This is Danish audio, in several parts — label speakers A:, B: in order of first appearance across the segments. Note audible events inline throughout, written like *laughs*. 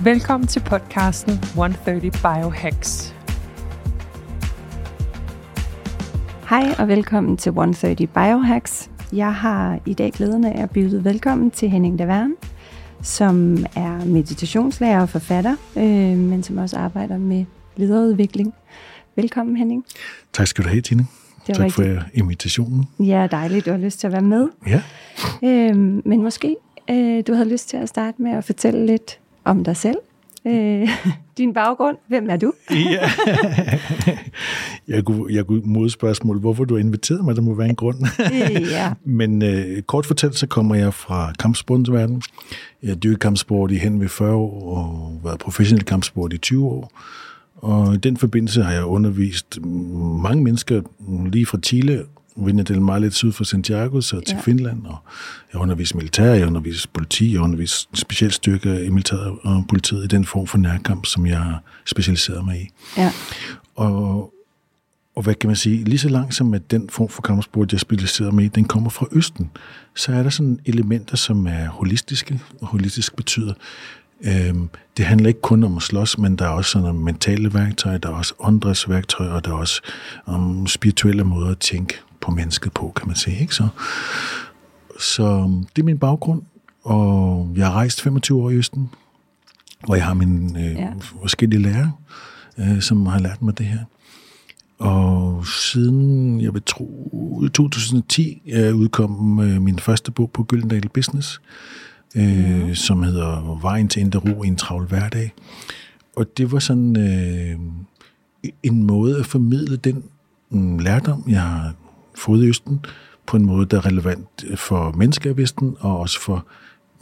A: Velkommen til podcasten 130 Biohacks.
B: Hej og velkommen til 130 Biohacks. Jeg har i dag glæden af at byde velkommen til Henning Davern, som er meditationslærer og forfatter, øh, men som også arbejder med lederudvikling. Velkommen Henning.
C: Tak skal du have, Tine. Det tak rigtig... for invitationen.
B: Ja, dejligt, du har lyst til at være med.
C: Ja.
B: Øh, men måske øh, du havde lyst til at starte med at fortælle lidt om dig selv. Øh, *laughs* din baggrund, hvem er du?
C: ja. jeg, kunne, jeg kunne modspørgsmål, hvorfor du har inviteret mig, der må være en grund. *laughs*
B: ja.
C: Men øh, kort fortalt, så kommer jeg fra kampsportens verden. Jeg har dyrket kampsport i hen ved 40 år, og været professionel kampsport i 20 år. Og i den forbindelse har jeg undervist mange mennesker, lige fra Chile Vinja del Mar lidt syd for Santiago, så til ja. Finland, og jeg underviser militær, jeg underviser politi, jeg underviser specielt styrker i militæret og politiet i den form for nærkamp, som jeg har specialiseret mig i.
B: Ja.
C: Og, og hvad kan man sige, lige så langt som at den form for kampsport, jeg specialiserer mig i, den kommer fra Østen, så er der sådan elementer, som er holistiske, og holistisk betyder, Øhm, det handler ikke kun om at slås, men der er også sådan nogle mentale værktøjer, der er også åndedrætsværktøjer, og der er også um, spirituelle måder at tænke på mennesket på, kan man sige. Ikke? Så, så det er min baggrund, og jeg har rejst 25 år i Østen, hvor jeg har mine øh, ja. forskellige lærere, øh, som har lært mig det her. Og siden, jeg vil tro, i 2010 jeg udkom øh, min første bog på Gyldendal Business, øh, ja. som hedder Vejen til Indre Ro i en travl hverdag. Og det var sådan øh, en måde at formidle den mm, lærdom, jeg har fået i Østen, på en måde, der er relevant for mennesker i Vesten, og også for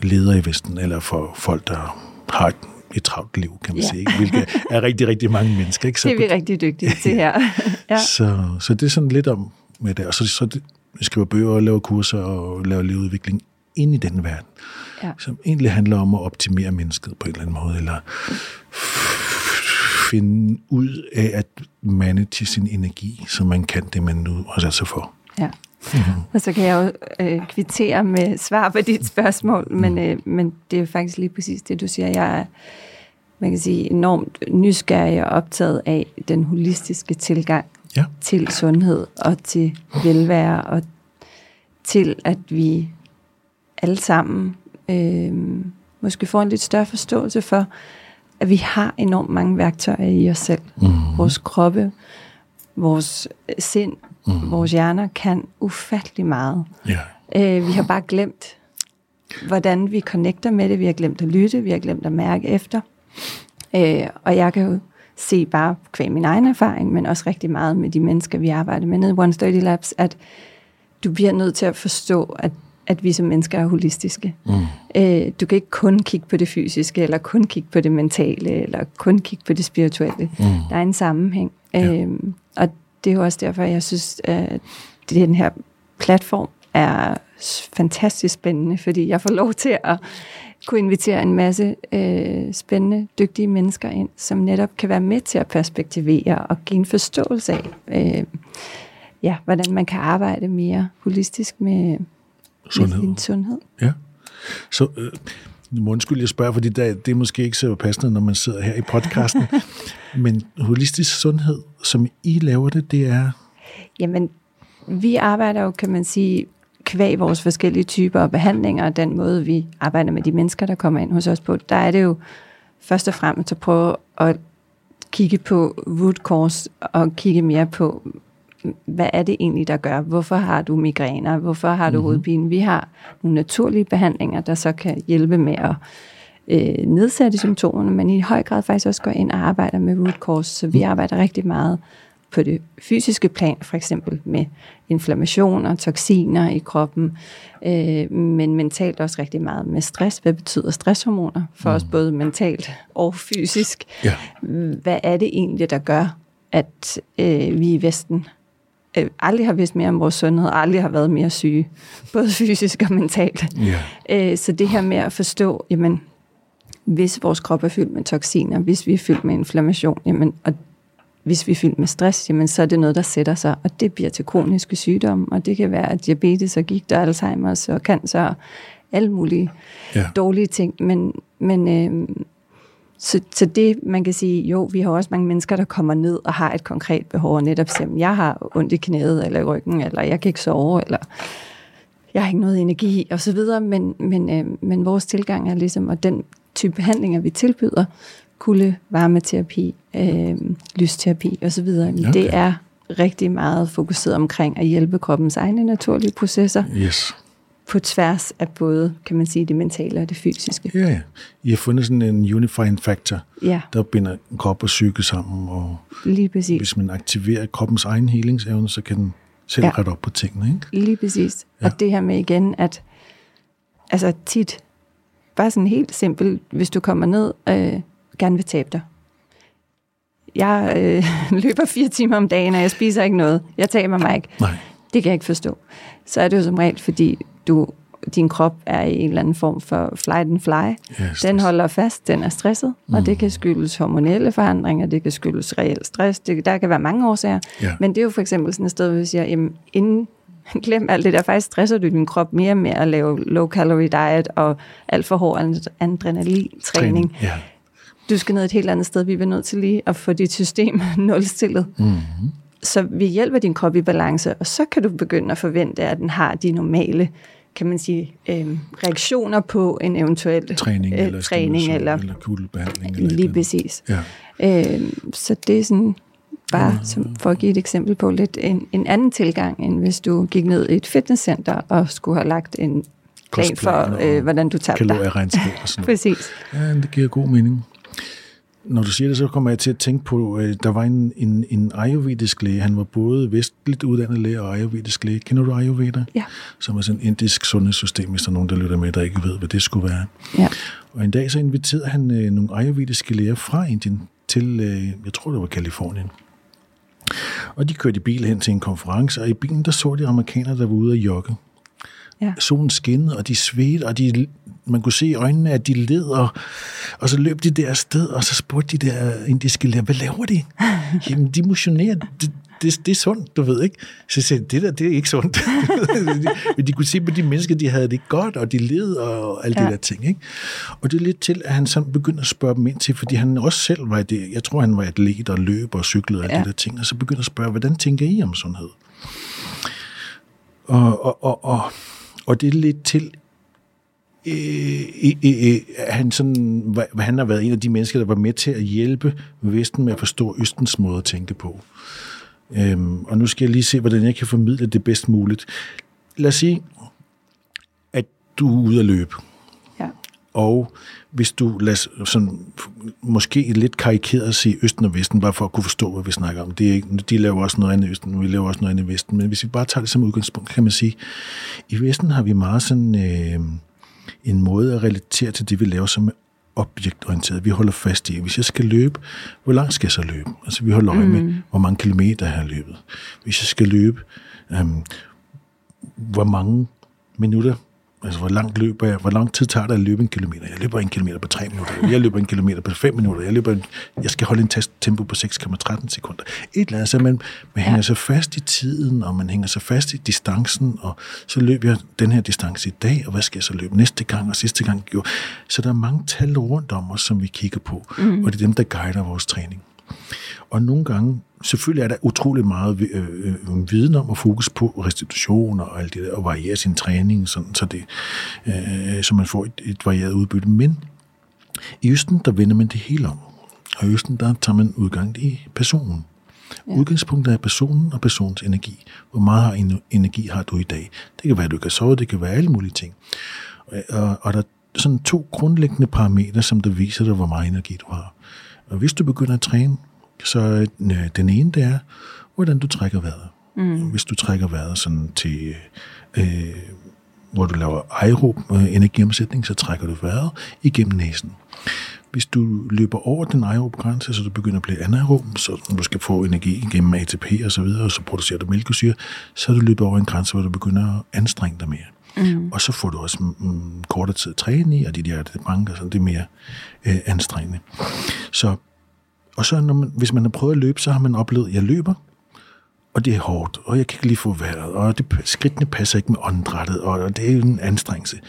C: ledere i Vesten, eller for folk, der har et, et travlt liv, kan man ja. sige, hvilket er rigtig, rigtig mange mennesker. Ikke?
B: Så det er vi rigtig dygtige til her. *laughs* *laughs*
C: ja. så, så det er sådan lidt om med det, og så, så det, skriver bøger og laver kurser og laver livudvikling ind i den verden, ja. som egentlig handler om at optimere mennesket på en eller anden måde, eller finde ud af at manage sin energi, så man kan det, man nu har sat sig for.
B: Ja. Mm-hmm. Og så kan jeg jo øh, kvittere med svar på dit spørgsmål, men, mm. øh, men det er jo faktisk lige præcis det, du siger. Jeg er man kan sige, enormt nysgerrig og optaget af den holistiske tilgang ja. til sundhed og til velvære og til, at vi alle sammen øh, måske får en lidt større forståelse for, at vi har enormt mange værktøjer i os selv. Mm. Vores kroppe, vores sind, mm. vores hjerner kan ufattelig meget.
C: Yeah.
B: Øh, vi har bare glemt, hvordan vi connecter med det. Vi har glemt at lytte, vi har glemt at mærke efter. Øh, og jeg kan jo se bare kvæg min egen erfaring, men også rigtig meget med de mennesker, vi arbejder med nede i 130 Labs, at du bliver nødt til at forstå, at at vi som mennesker er holistiske. Mm. Øh, du kan ikke kun kigge på det fysiske, eller kun kigge på det mentale, eller kun kigge på det spirituelle. Mm. Der er en sammenhæng. Ja. Øh, og det er jo også derfor, jeg synes, at den her platform er fantastisk spændende, fordi jeg får lov til at kunne invitere en masse øh, spændende, dygtige mennesker ind, som netop kan være med til at perspektivere og give en forståelse af, øh, ja, hvordan man kan arbejde mere holistisk med,
C: sundhed.
B: Din sundhed.
C: Ja. Så øh, må undskyld, jeg spørger, fordi det er måske ikke så passende, når man sidder her i podcasten. *laughs* men holistisk sundhed, som I laver det, det er...
B: Jamen, vi arbejder jo, kan man sige, kvæg vores forskellige typer af behandlinger, og den måde, vi arbejder med de mennesker, der kommer ind hos os på, der er det jo først og fremmest at prøve at kigge på root cause og kigge mere på, hvad er det egentlig, der gør? Hvorfor har du migræner? Hvorfor har du mm-hmm. hovedpine? Vi har nogle naturlige behandlinger, der så kan hjælpe med at øh, nedsætte symptomerne, men i høj grad faktisk også går ind og arbejder med root cause. Så vi mhm. arbejder rigtig meget på det fysiske plan, for eksempel med inflammationer, toksiner i kroppen, øh, men mentalt også rigtig meget med stress. Hvad betyder stresshormoner for mm. os både mentalt og fysisk?
C: Ja.
B: Hvad er det egentlig, der gør, at øh, vi i Vesten øh, aldrig har vidst mere om vores sundhed, aldrig har været mere syge, *laughs* både fysisk og mentalt.
C: Ja.
B: Øh, så det her med at forstå, jamen, hvis vores krop er fyldt med toksiner, hvis vi er fyldt med inflammation, jamen, og hvis vi er fyldt med stress, jamen, så er det noget, der sætter sig, og det bliver til kroniske sygdomme, og det kan være diabetes og gigt og Alzheimer's og cancer og alle mulige
C: Ja.
B: dårlige ting. Men, men øh, så, så det, man kan sige, jo, vi har også mange mennesker, der kommer ned og har et konkret behov, og netop siger, "Jamen, jeg har ondt i knæet, eller i ryggen, eller jeg kan ikke sove, eller jeg har ikke noget energi, og så videre, men, men, øh, men vores tilgang er ligesom, og den type behandlinger, vi tilbyder, kulde, varmeterapi, øh, lysterapi og så videre, okay.
C: Okay.
B: det er rigtig meget fokuseret omkring at hjælpe kroppens egne naturlige processer
C: Yes.
B: På tværs af både, kan man sige, det mentale og det fysiske.
C: Ja, ja. I har fundet sådan en unifying factor,
B: Ja,
C: der binder krop og psyke sammen, og
B: lige præcis.
C: hvis man aktiverer kroppens egen helingsevne, så kan den selv
B: Ja.
C: rette op på tingene, ikke?
B: Lige præcis. Ja. Og det her med igen, at altså tit, bare sådan helt simpelt, hvis du kommer ned øh, gerne vil tabe dig. Jeg øh, *laughs* løber fire timer om dagen, og jeg spiser ikke noget. Jeg taber mig ikke.
C: Nej.
B: Det kan jeg ikke forstå. Så er det jo som regel, fordi du, din krop er i en eller anden form for flight and fly.
C: Ja,
B: Den holder fast, den er stresset, mm. og det kan skyldes hormonelle forandringer, det kan skyldes reel stress, det, der kan være mange årsager.
C: Ja.
B: Men det er jo for eksempel sådan et sted, hvor vi siger, jamen, inden, *laughs* glem alt det der, faktisk stresser du din krop mere med at lave low calorie diet og alt for hård adrenalin-træning.
C: Ja.
B: Du skal ned et helt andet sted, vi er nødt til lige at få dit system *laughs* nulstillet.
C: Mm-hmm.
B: Så vi hjælper din krop i balance, og så kan du begynde at forvente, at den har de normale kan man sige, øh, reaktioner på en eventuel
C: Træning,
B: øh,
C: eller,
B: træning eller,
C: eller kuldebehandling. Eller
B: lige præcis.
C: Ja.
B: Øh, så det er sådan bare som for at give et eksempel på lidt en, en anden tilgang, end hvis du gik ned i et fitnesscenter og skulle have lagt en plan for, øh, hvordan du tabte dig.
C: Kalorieregnskab og sådan noget. *laughs*
B: Præcis.
C: Ja, det giver god mening. Når du siger det, så kommer jeg til at tænke på, at der var en, en, en ayurvedisk læge. Han var både vestligt uddannet læge og ayurvedisk læge. Kender du Ayurveda?
B: Ja.
C: Som er sådan et indisk sundhedssystem, hvis der er nogen, der lytter med, der ikke ved, hvad det skulle være.
B: Ja.
C: Og en dag så inviterede han øh, nogle ayurvediske læger fra Indien til, øh, jeg tror det var Kalifornien. Og de kørte i bil hen til en konference, og i bilen der så de amerikanere, der var ude at jogge.
B: Ja.
C: Solen skinnede, og de svedte, og de, man kunne se i øjnene, at de led, og, og så løb de der afsted, og så spurgte de der indiske læger, hvad laver de? *laughs* Jamen, de motionerer. Det, det, det er sundt, du ved ikke. Så jeg sagde, det der, det er ikke sundt. *laughs* Men de kunne se på de mennesker, de havde det godt, og de led, og alle ja. De der ting. Ikke? Og det er lidt til, at han sådan begyndte at spørge dem ind til, fordi han også selv var det. Jeg tror, han var atlet og løb og cyklede og alle
B: Ja.
C: de der ting. Og så begyndte at spørge, hvordan tænker I om sundhed? Og, og, og, og, og det er lidt til, øh, han, sådan, han har været en af de mennesker, der var med til at hjælpe Vesten med at forstå Østens måde at tænke på. Øhm, og nu skal jeg lige se, hvordan jeg kan formidle det bedst muligt. Lad os sige, at du er ude at løbe,
B: Ja.
C: og hvis du lader sådan, måske lidt karikeret sige Østen og Vesten, bare for at kunne forstå, hvad vi snakker om. Det er ikke, de laver også noget andet i Østen, vi laver også noget andet i Vesten. Men hvis vi bare tager det som udgangspunkt, kan man sige, i Vesten har vi meget sådan øh, en måde at relatere til det, vi laver, som er objektorienteret. Vi holder fast i, hvis jeg skal løbe, hvor langt skal jeg så løbe? Altså vi holder øje med, hvor mange kilometer jeg har løbet. Hvis jeg skal løbe, øh, hvor mange minutter, altså hvor langt løber jeg, hvor lang tid tager det at løbe en kilometer? Jeg løber en kilometer på 3 minutter, jeg løber en kilometer på 5 minutter, jeg, løber en, jeg skal holde en test tempo på 6,13 sekunder. Et eller andet, så man, man hænger sig fast i tiden, og man hænger sig fast i distancen, og så løber jeg den her distance i dag, og hvad skal jeg så løbe næste gang, og sidste gang gjorde. Så der er mange tal rundt om os, som vi kigger på, mm. og det er dem, der guider vores træning. Og nogle gange, selvfølgelig er der utrolig meget øh, øh, viden om og fokus på restitution og alt det der, og variere sin træning, sådan, så, det, øh, så man får et, et varieret udbytte. Men i Østen, der vender man det hele om. Og i Østen, der tager man udgang i personen. Ja. Udgangspunktet er personen og personens energi. Hvor meget har energi har du i dag? Det kan være, at du kan sove, det kan være alle mulige ting. Og, og, og der er sådan to grundlæggende parametre, som der viser dig, hvor meget energi du har. Og hvis du begynder at træne, Så øh, den ene, det er, hvordan du trækker vejret. Mm. Hvis du trækker vejret sådan til, øh, hvor du laver aerob øh, energiomsætning, så trækker du vejret igennem næsen. Hvis du løber over den aerob grænse, så du begynder at blive anaerob, så du skal få energi igennem ATP og så videre, og så producerer du mælkesyre, så du løbet over en grænse, hvor du begynder at anstrenge dig mere. Mm. Og så får du også mm, kortere tid at træne i, og de der banker, så det er mere øh, anstrengende. Så, og så når man, hvis man har prøvet at løbe, så har man oplevet, at jeg løber, og det er hårdt, og jeg kan ikke lige få vejret, og det, skridtene passer ikke med åndedrættet, og det er en anstrengelse.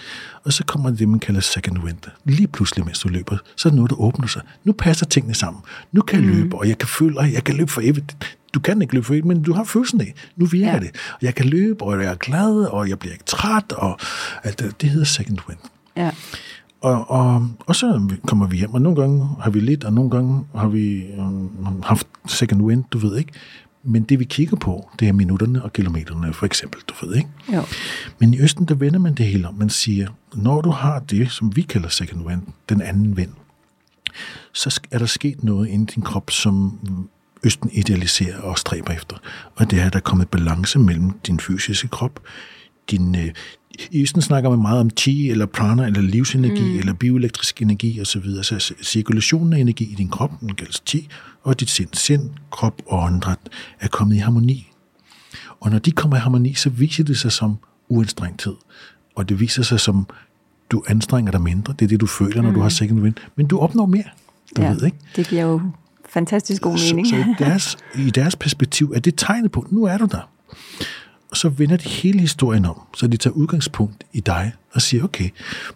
C: Og så kommer det, man kalder second wind. Lige pludselig, mens du løber, så er noget, der åbner sig. Nu passer tingene sammen. Nu kan jeg mm. løbe, og jeg kan føle, at jeg kan løbe for evigt. Du kan ikke løbe for evigt, men du har følelsen af, nu virker ja. det. Og jeg kan løbe, og jeg er glad, og jeg bliver ikke træt, og alt det, det hedder second wind.
B: Ja.
C: Og, og, og så kommer vi hjem, og nogle gange har vi lidt, og nogle gange har vi um, haft second wind, du ved ikke. Men det vi kigger på, det er minutterne og kilometerne, for eksempel, du ved, ikke?
B: Jo.
C: Men i Østen, der vender man det hele om. Man siger, når du har det, som vi kalder second wind, den anden vind, så er der sket noget inde i din krop, som Østen idealiserer og stræber efter. Og det er, at der er kommet balance mellem din fysiske krop, din, øh, i Østen snakker man meget om chi, eller prana, eller livsenergi, mm. eller bioelektrisk energi osv. Så, så cirkulationen af energi i din krop, den kaldes chi, og dit sind, sind, krop og åndedræt er kommet i harmoni. Og når de kommer i harmoni, så viser det sig som uanstrengthed. Og det viser sig som, du anstrenger dig mindre. Det er det, du føler, når mm. du har second wind. Men du opnår mere, du ja, ved, ikke?
B: det giver jo fantastisk god mening.
C: Så, så i, *laughs* deres, i deres perspektiv er det tegnet på, nu er du der. Og så vender de hele historien om, så de tager udgangspunkt i dig og siger, okay,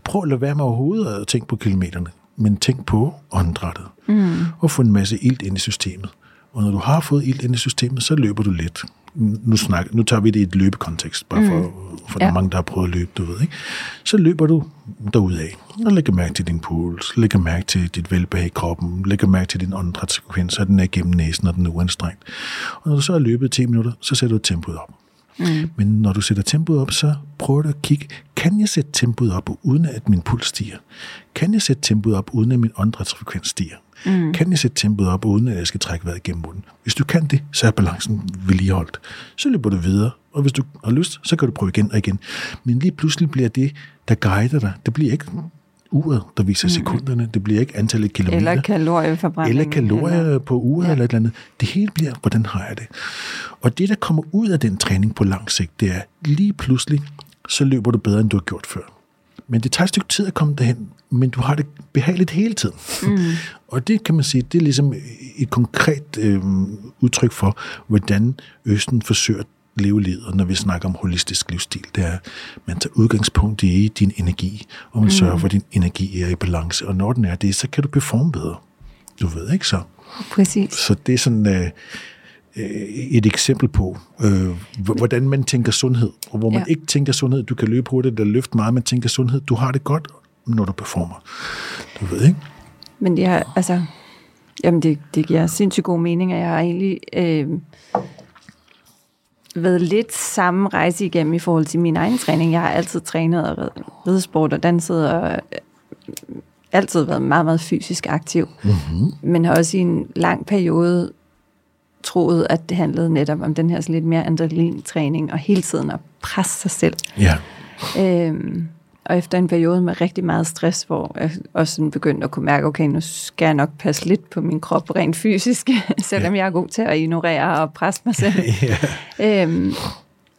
C: prøv at lade være med overhovedet at tænke på kilometerne, men tænk på åndedrættet. Mm. Og få en masse ilt ind i systemet. Og når du har fået ilt ind i systemet, så løber du let. Nu, snak, nu tager vi det i et løbekontekst, bare for, mm. for ja. der er mange, der har prøvet at løbe, du ved. Ikke? Så løber du derudad, og lægger mærke til din puls, lægger mærke til dit velbehag i kroppen, lægger mærke til din åndedrætssekvens, så den er igennem næsen, og den er uanstrengt. Og når du så har løbet 10 minutter, så sætter du tempoet op. Mm. Men når du sætter tempoet op, så prøver du at kigge, kan jeg sætte tempoet op, uden at min puls stiger? Kan jeg sætte tempoet op, uden at min åndedrætsfrekvens stiger? Mm. Kan jeg sætte tempoet op, uden at jeg skal trække vejret igennem munden? Hvis du kan det, så er balancen vedligeholdt. Så løber du videre, og hvis du har lyst, så kan du prøve igen og igen. Men lige pludselig bliver det, der guider dig, det bliver ikke uret, der viser mm. sekunderne. Det bliver ikke antallet kilometer.
B: Eller kalorieforbrænding.
C: Eller kalorier eller, på uret ja. eller et eller andet. Det hele bliver, hvordan har jeg det? Og det, der kommer ud af den træning på lang sigt, det er lige pludselig, så løber du bedre, end du har gjort før. Men det tager et stykke tid at komme derhen, men du har det behageligt hele tiden. Mm. *laughs* og det kan man sige, det er ligesom et konkret øh, udtryk for, hvordan Østen forsøger leve livet, når vi snakker om holistisk livsstil, det er, at man tager udgangspunkt i din energi, og man mm. sørger for, at din energi er i balance, og når den er det, så kan du performe bedre. Du ved ikke så?
B: Præcis.
C: Så det er sådan øh, øh et eksempel på, øh, hvordan man tænker sundhed, og hvor man ja. ikke tænker sundhed, du kan løbe hurtigt eller løfte meget, man tænker sundhed, du har det godt, når du performer. Du ved ikke?
B: Men det er, altså, jamen det, det giver sindssygt god mening, og jeg har egentlig... Øh, været lidt samme rejse igennem i forhold til min egen træning. Jeg har altid trænet og ridesport og danset og øh, altid været meget, meget fysisk aktiv. Mm-hmm. Men har også i en lang periode troet, at det handlede netop om den her lidt mere adrenalin-træning og hele tiden at presse sig selv.
C: Ja.
B: Øhm, og efter en periode med rigtig meget stress, hvor jeg også sådan begyndte at kunne mærke, okay, nu skal jeg nok passe lidt på min krop rent fysisk, *laughs* selvom ja. jeg er god til at ignorere og presse mig selv. *laughs* ja. øhm,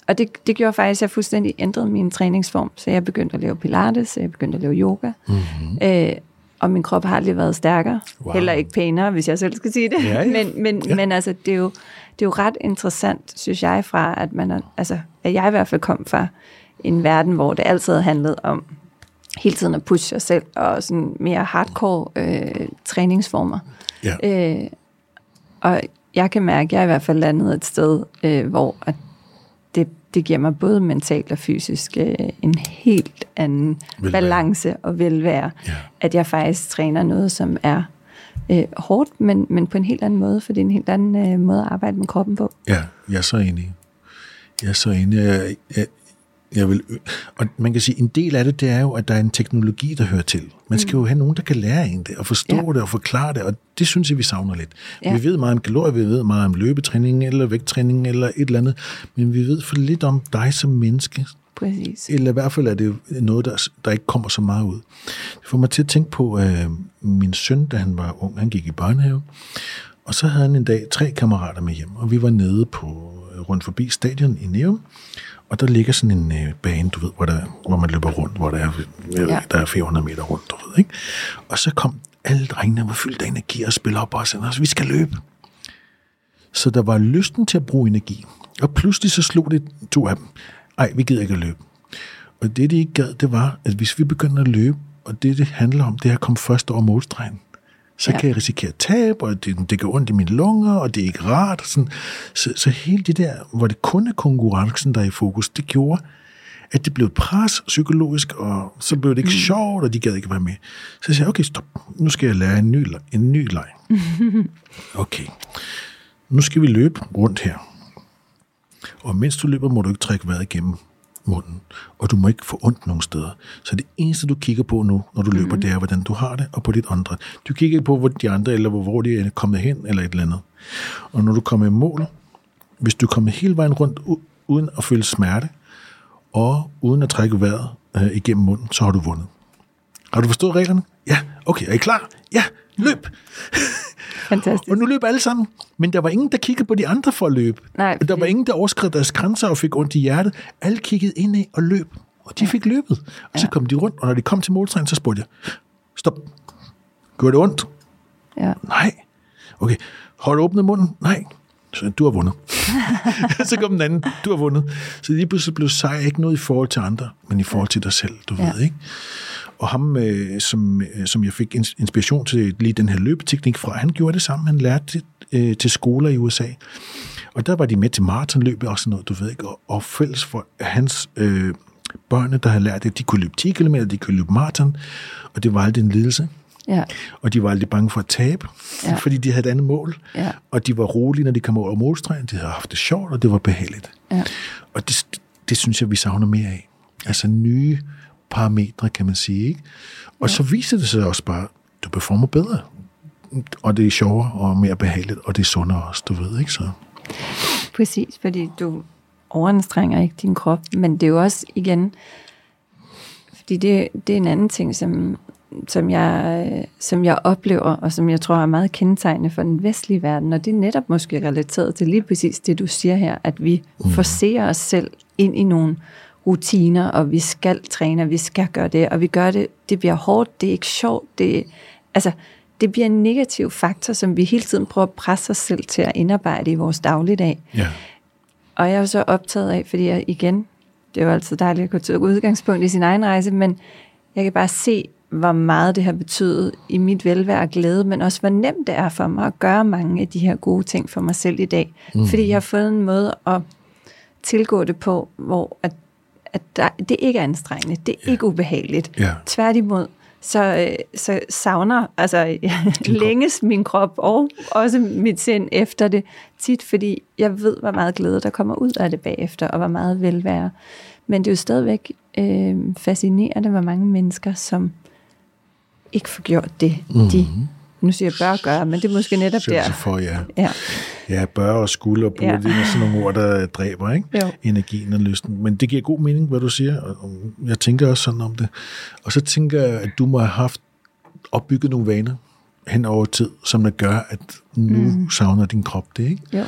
B: og det, det gjorde faktisk, at jeg fuldstændig ændrede min træningsform. Så jeg begyndte at lave pilates, jeg begyndte at lave yoga. Mm-hmm. Øh, og min krop har aldrig været stærkere. Wow. Heller ikke pænere, hvis jeg selv skal sige det. Ja, ja. Men, men, ja. men altså, det er, jo, det er jo ret interessant, synes jeg, fra at man er, altså, at jeg i hvert fald kom fra en verden, hvor det altid handlede om hele tiden at pushe sig selv, og sådan mere hardcore øh, træningsformer.
C: Ja. Øh,
B: og jeg kan mærke, at jeg er i hvert fald landet et sted, øh, hvor at det, det giver mig både mentalt og fysisk øh, en helt anden velvære. balance og velvære. Ja. At jeg faktisk træner noget, som er øh, hårdt, men, men på en helt anden måde, for det er en helt anden øh, måde at arbejde med kroppen på.
C: Ja, jeg er så enig. Jeg er så enig. Jeg, jeg, jeg vil, og man kan sige, en del af det, det er jo, at der er en teknologi, der hører til. Man skal jo have nogen, der kan lære en det, og forstå
B: Ja.
C: det og forklare det, og det synes jeg, vi savner lidt.
B: Ja.
C: Ja. Vi ved meget om kalorier, vi ved meget om løbetræning, eller vægttræning, eller et eller andet, men vi ved for lidt om dig som menneske,
B: Præcis.
C: eller i hvert fald er det noget, der, der ikke kommer så meget ud. Det får mig til at tænke på øh, min søn, da han var ung, han gik i børnehave, og så havde han en dag tre kammerater med hjem, og vi var nede på øh, rundt forbi stadion i Neum, og der ligger sådan en øh, bane, du ved, hvor, der, hvor man løber rundt, hvor der er, jeg ved,
B: Ja.
C: der er 400 meter rundt, du ved, ikke? Og så kom alle drengene, var fyldt af energi og spille op og sådan, altså, vi skal løbe. Så der var lysten til at bruge energi. Og pludselig så slog det to af dem. Ej, vi gider ikke at løbe. Og det, de ikke gad, det var, at hvis vi begynder at løbe, og det, det handler om, det er at komme først over målstregen, så
B: Ja.
C: kan jeg risikere at tabe, og det, det gør ondt i mine lunger, og det er ikke rart. Sådan. Så, så hele det der, hvor det kun er konkurrencen, der er i fokus, det gjorde, at det blev et pres psykologisk, og så blev det ikke mm. sjovt, og de gad ikke være med. Så jeg sagde, okay, stop. Nu skal jeg lære en ny, en ny leg. *laughs* Okay. Nu skal vi løbe rundt her. Og mens du løber, må du ikke trække vejret igennem munden, og du må ikke få ondt nogen steder. Så det eneste, du kigger på nu, når du løber, det er, hvordan du har det, og på dit andre. Du kigger ikke på, hvor de andre, eller hvor, hvor de er kommet hen, eller et eller andet. Og når du kommer i mål, hvis du kommer hele vejen rundt, uden at føle smerte, og uden at trække vejret øh, igennem munden, så har du vundet. Har du forstået reglerne? Ja. Okay, er I klar? Ja, løb! *laughs*
B: Fantastisk.
C: Og nu løb alle sammen. Men der var ingen, der kiggede på de andre for at løbe.
B: Nej,
C: Der var
B: fordi-
C: ingen, der overskred deres grænser og fik ondt i hjertet. Alle kiggede indad og løb. Og de fik løbet. Og så kom de rundt, og når de kom til målstregen, så spurgte jeg, stop. Gjorde det ondt?
B: Ja.
C: Nej. Okay. Du åbnet munden? Nej. Så du har vundet. *laughs* så kom den anden, du har vundet. Så lige pludselig blev sejr ikke noget i forhold til andre, men i forhold til dig selv, du
B: Ja.
C: ja. ved, ikke? Og ham, øh, som, øh, som jeg fik ins- inspiration til lige den her løbeteknik fra, han gjorde det samme. Han lærte det øh, til skoler i USA. Og der var de med til maratonløb og sådan noget, du ved ikke. Og, og fælles for hans øh, børnene, der havde lært det, de kunne løbe 10 km, de kunne løbe maraton, og det var aldrig en lidelse.
B: Ja.
C: Og de var aldrig bange for at tabe,
B: Ja.
C: ja. fordi de havde et andet mål.
B: Ja.
C: Og de var rolige, når de kom over målstregen. De havde haft det sjovt, og det var behageligt.
B: Ja.
C: Og det, det synes jeg, vi savner mere af. Altså nye parametre, kan man sige. Ikke? Og ja. så viser det sig også bare, du performer bedre. Og det er sjovere og mere behageligt, og det er sundere også, du ved, ikke? Så,
B: Præcis, fordi du overanstrenger ikke din krop, men det er jo også igen, fordi det, det er en anden ting, som, som, jeg, som jeg oplever, og som jeg tror er meget kendetegnende for den vestlige verden, og det er netop måske relateret til lige præcis det, du siger her, at vi mm. forser os selv ind i nogle rutiner, og vi skal træne, og vi skal gøre det, og vi gør det, det bliver hårdt, det er ikke sjovt, det, altså, det bliver en negativ faktor, som vi hele tiden prøver at presse os selv til at indarbejde i vores dagligdag.
C: ja.
B: Og jeg er jo så optaget af, fordi jeg igen, det er jo altid dejligt at gå til udgangspunkt i sin egen rejse, men jeg kan bare se, hvor meget det har betydet i mit velvære og glæde, men også hvor nemt det er for mig at gøre mange af de her gode ting for mig selv i dag. Mm. Fordi jeg har fundet en måde at tilgå det på, hvor at, at der, det ikke er anstrengende, det er ikke ubehageligt.
C: Ja.
B: Tværtimod, så, øh, så savner, altså *laughs* længes min krop og også mit sind efter det tit, fordi jeg ved, hvor meget glæde der kommer ud af det bagefter, og hvor meget velvære. Men det er jo stadigvæk øh, fascinerende, hvor mange mennesker, som ikke får gjort det, mm-hmm. de nu siger jeg bør gøre, men det er måske netop der.
C: Så for, ja.
B: Ja,
C: Ja, bør og skulle og burde,
B: Ja.
C: ja. det er sådan nogle ord, der dræber ikke?
B: Jo.
C: energien og lysten. Men det giver god mening, hvad du siger, og jeg tænker også sådan om det. Og så tænker jeg, at du må have haft opbygget nogle vaner hen over tid, som der gør, at nu mm. savner din krop det, ikke?
B: jo.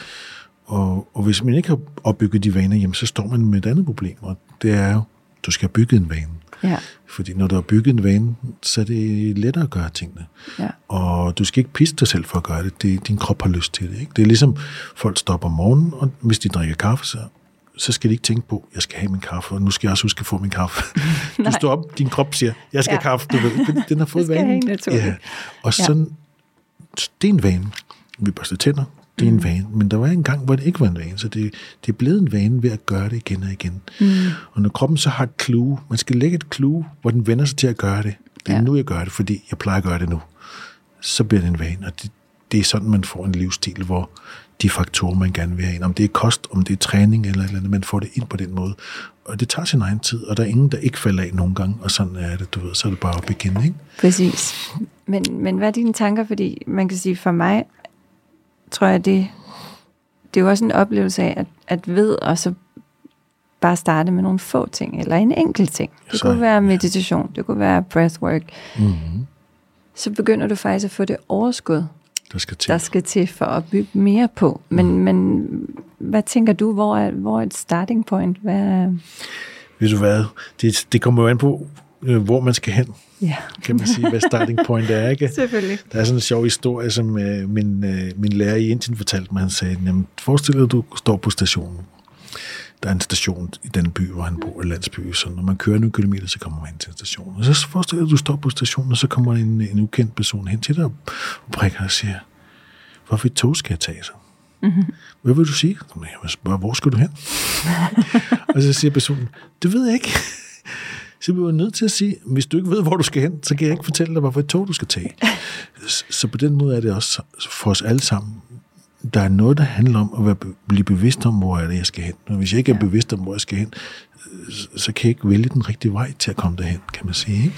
C: Og, og hvis man ikke har opbygget de vaner, jamen, så står man med et andet problem, og det er jo, du skal have bygget en vane.
B: Ja,
C: Fordi når du har bygget en vane, så er det lettere at gøre tingene.
B: ja,
C: Og du skal ikke pisse dig selv for at gøre det. det din krop har lyst til det. Ikke? Det er ligesom, folk stopper om morgenen, og hvis de drikker kaffe, så, så skal de ikke tænke på, jeg skal have min kaffe, og nu skal jeg også huske at få min kaffe. *laughs* du står op, din krop siger, jeg skal
B: Ja.
C: ja. have kaffe. Du ved, fordi den har *laughs* fået vanen. Ja. Og
B: Ja.
C: sådan, det er en vane. Vi børster tænder, det er
B: Mm.
C: en vane. Men der var en gang, hvor det ikke var en vane, så det, det er blevet en vane ved at gøre det igen og igen. Mm. Og når kroppen så har et clue, man skal lægge et clue, hvor den vender sig til at gøre det. Det er
B: Ja.
C: nu, jeg gør det, fordi jeg plejer at gøre det nu. Så bliver det en vane, og det, det er sådan, man får en livsstil, hvor de faktorer, man gerne vil have ind. Om det er kost, om det er træning eller eller andet, man får det ind på den måde. Og det tager sin egen tid, og der er ingen, der ikke falder af nogen gang, og sådan er det, du ved, så er det bare op igen, ikke?
B: Præcis. Men, men hvad er dine tanker? Fordi man kan sige, for mig tror jeg, det, det er jo også en oplevelse af, at, at ved og så bare starte med nogle få ting, eller en enkelt ting. Det
C: Så-
B: kunne være meditation, det kunne være breathwork.
C: Mm-hmm.
B: Så begynder du faktisk at få det overskud,
C: Der skal til.
B: der skal til for at bygge mere på. Men,
C: Mm.
B: men hvad tænker du, hvor er, hvor er et starting point? Hvad, er-
C: Ved du hvad? Det, det kommer jo an på, øh, hvor man skal hen,
B: ja,
C: kan man sige, hvad starting point er, ikke? *laughs*
B: selvfølgelig.
C: Der er sådan en sjov historie, som øh, min, øh, min lærer i Indien fortalte mig. Han sagde, jamen, forestil dig, at du står på stationen. Der er en station i den by, hvor han bor, en landsby. Så når man kører nogle kilometer, så kommer man hen til en station. Og så forestil dig, at du står på stationen, og så kommer en, en ukendt person hen til dig og prikker og siger, hvorfor et tog skal jeg tage så? Mm-hmm. Hvad vil du sige? Jamen, Jeg vil spørge, hvor skal du hen? *laughs* og så siger personen, det ved jeg ikke. Så bliver jeg nødt til at sige, hvis du ikke ved, hvor du skal hen, så kan jeg ikke fortælle dig, hvorfor et tog du skal tage. *laughs* Så- på den måde er det også for os alle sammen. Der er noget, der handler om at være, blive bevidst om, hvor er det, jeg skal hen. Og hvis jeg ikke er bevidst om, hvor jeg skal hen, så- kan jeg ikke vælge den rigtige vej til at komme derhen, kan man sige. Ikke?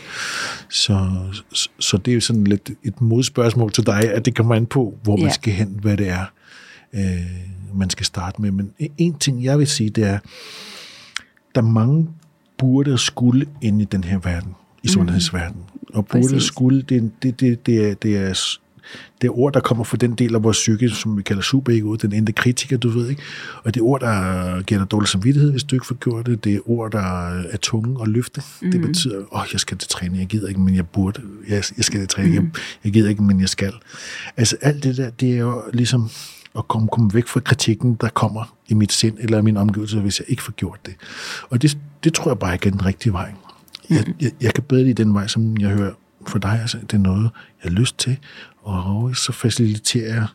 C: Så, så, så det er jo sådan lidt et modspørgsmål til dig, at det kommer an på, hvor man
B: Ja.
C: skal hen, hvad det er, øh, man skal starte med. Men en ting, jeg vil sige, det er, der er mange burde og skulle ind i den her verden, i sundhedsverdenen. Og burde og
B: Præcis.
C: skulle, det, det, det, det, er, det, er, det er ord, der kommer fra den del af vores psyke, som vi kalder superego, den indre kritiker, du ved ikke. Og det er ord, der giver dig dårlig samvittighed, hvis du ikke får gjort det. Det er ord, der er tunge at løfte. Mm. Det betyder, åh, oh, jeg skal til træning, jeg gider ikke, men jeg burde. Jeg, jeg skal til træning, mm. jeg, jeg gider ikke, men jeg skal. Altså alt det der, det er jo ligesom at komme, komme væk fra kritikken, der kommer i mit sind eller i min omgivelse, hvis jeg ikke får gjort det. Og det, det tror jeg bare ikke er den rigtige vej. Jeg, jeg, jeg kan bedre lide den vej, som jeg hører for dig. Altså, det er noget, jeg har lyst til, og så faciliterer jeg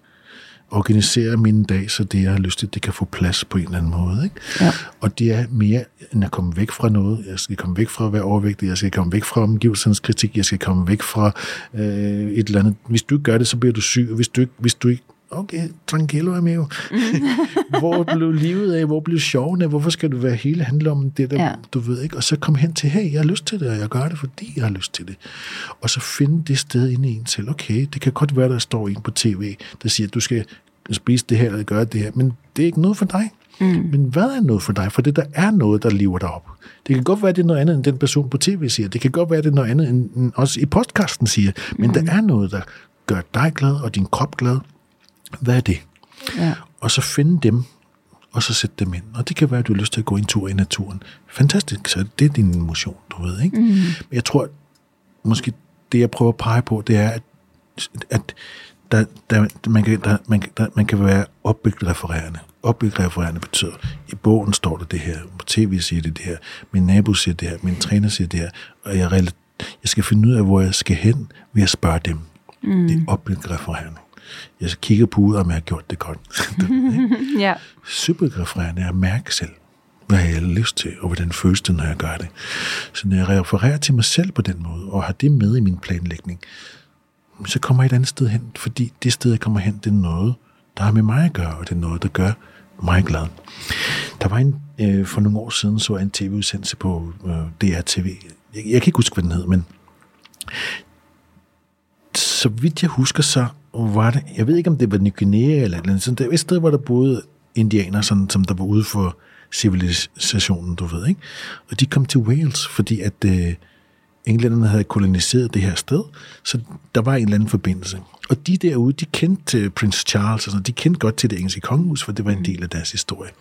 C: organiserer min dag, så det, jeg har lyst til, det kan få plads på en eller anden måde. Ikke?
B: Ja.
C: Og det er mere end at komme væk fra noget. Jeg skal komme væk fra at være overvægtig. Jeg skal komme væk fra omgivelsernes kritik. Jeg skal komme væk fra øh, et eller andet. Hvis du ikke gør det, så bliver du syg. Og hvis du ikke, hvis du ikke okay, tranquilo, amigo. *laughs* hvor blev livet af? Hvor blev sjoven af? Hvorfor skal du være hele handle om det der,
B: Ja.
C: du ved ikke? Og så kom hen til, hey, jeg har lyst til det, og jeg gør det, fordi jeg har lyst til det. Og så finde det sted inde i en selv. Okay, det kan godt være, der står en på tv, der siger, at du skal spise det her, eller gøre det her, men det er ikke noget for dig. Mm. Men hvad er noget for dig? For det der er noget, der lever dig op. Det kan godt være, det er noget andet, end den person på tv siger. Det kan godt være, det er noget andet, end også i podcasten siger. Men mm. der er noget, der gør dig glad, og din krop glad. Hvad er det?
B: Ja.
C: og så finde dem, og så sætte dem ind. Og det kan være, at du har lyst til at gå en tur i naturen. Fantastisk, så det er din motion, du ved, ikke? Mm. Men jeg tror, måske det, jeg prøver at pege på, det er, at, at der, der, man, kan, der, man, der, man kan være opbygget refererende. Opbygget refererende betyder, i bogen står der det her, på tv siger det det her, min nabo siger det her, min træner siger det her, og jeg, jeg skal finde ud af, hvor jeg skal hen, ved at spørge dem. Mm. Det er opbygget refererende. Jeg kigger på ud, om jeg har gjort det godt. *laughs*
B: Ja.
C: Supergrafrerende er at mærke selv, hvad jeg har lyst til, og hvordan føles det, når jeg gør det. Så når jeg refererer til mig selv på den måde, og har det med i min planlægning, så kommer jeg et andet sted hen, fordi det sted, jeg kommer hen, det er noget, der har med mig at gøre, og det er noget, der gør mig glad. Der var en, øh, for nogle år siden, så jeg en tv-udsendelse på øh, DRTV. Jeg, jeg kan ikke huske, hvad den hed, men så vidt jeg husker, så var det, jeg ved ikke, om det var Ny Guinea eller et eller andet, sådan, det var et sted, hvor der boede indianer, sådan, som der var ude for civilisationen, du ved, ikke? Og de kom til Wales, fordi at øh, englænderne havde koloniseret det her sted, så der var en eller anden forbindelse. Og de derude, de kendte prins Charles, og sådan, de kendte godt til det engelske kongehus, for det var en del af deres historie.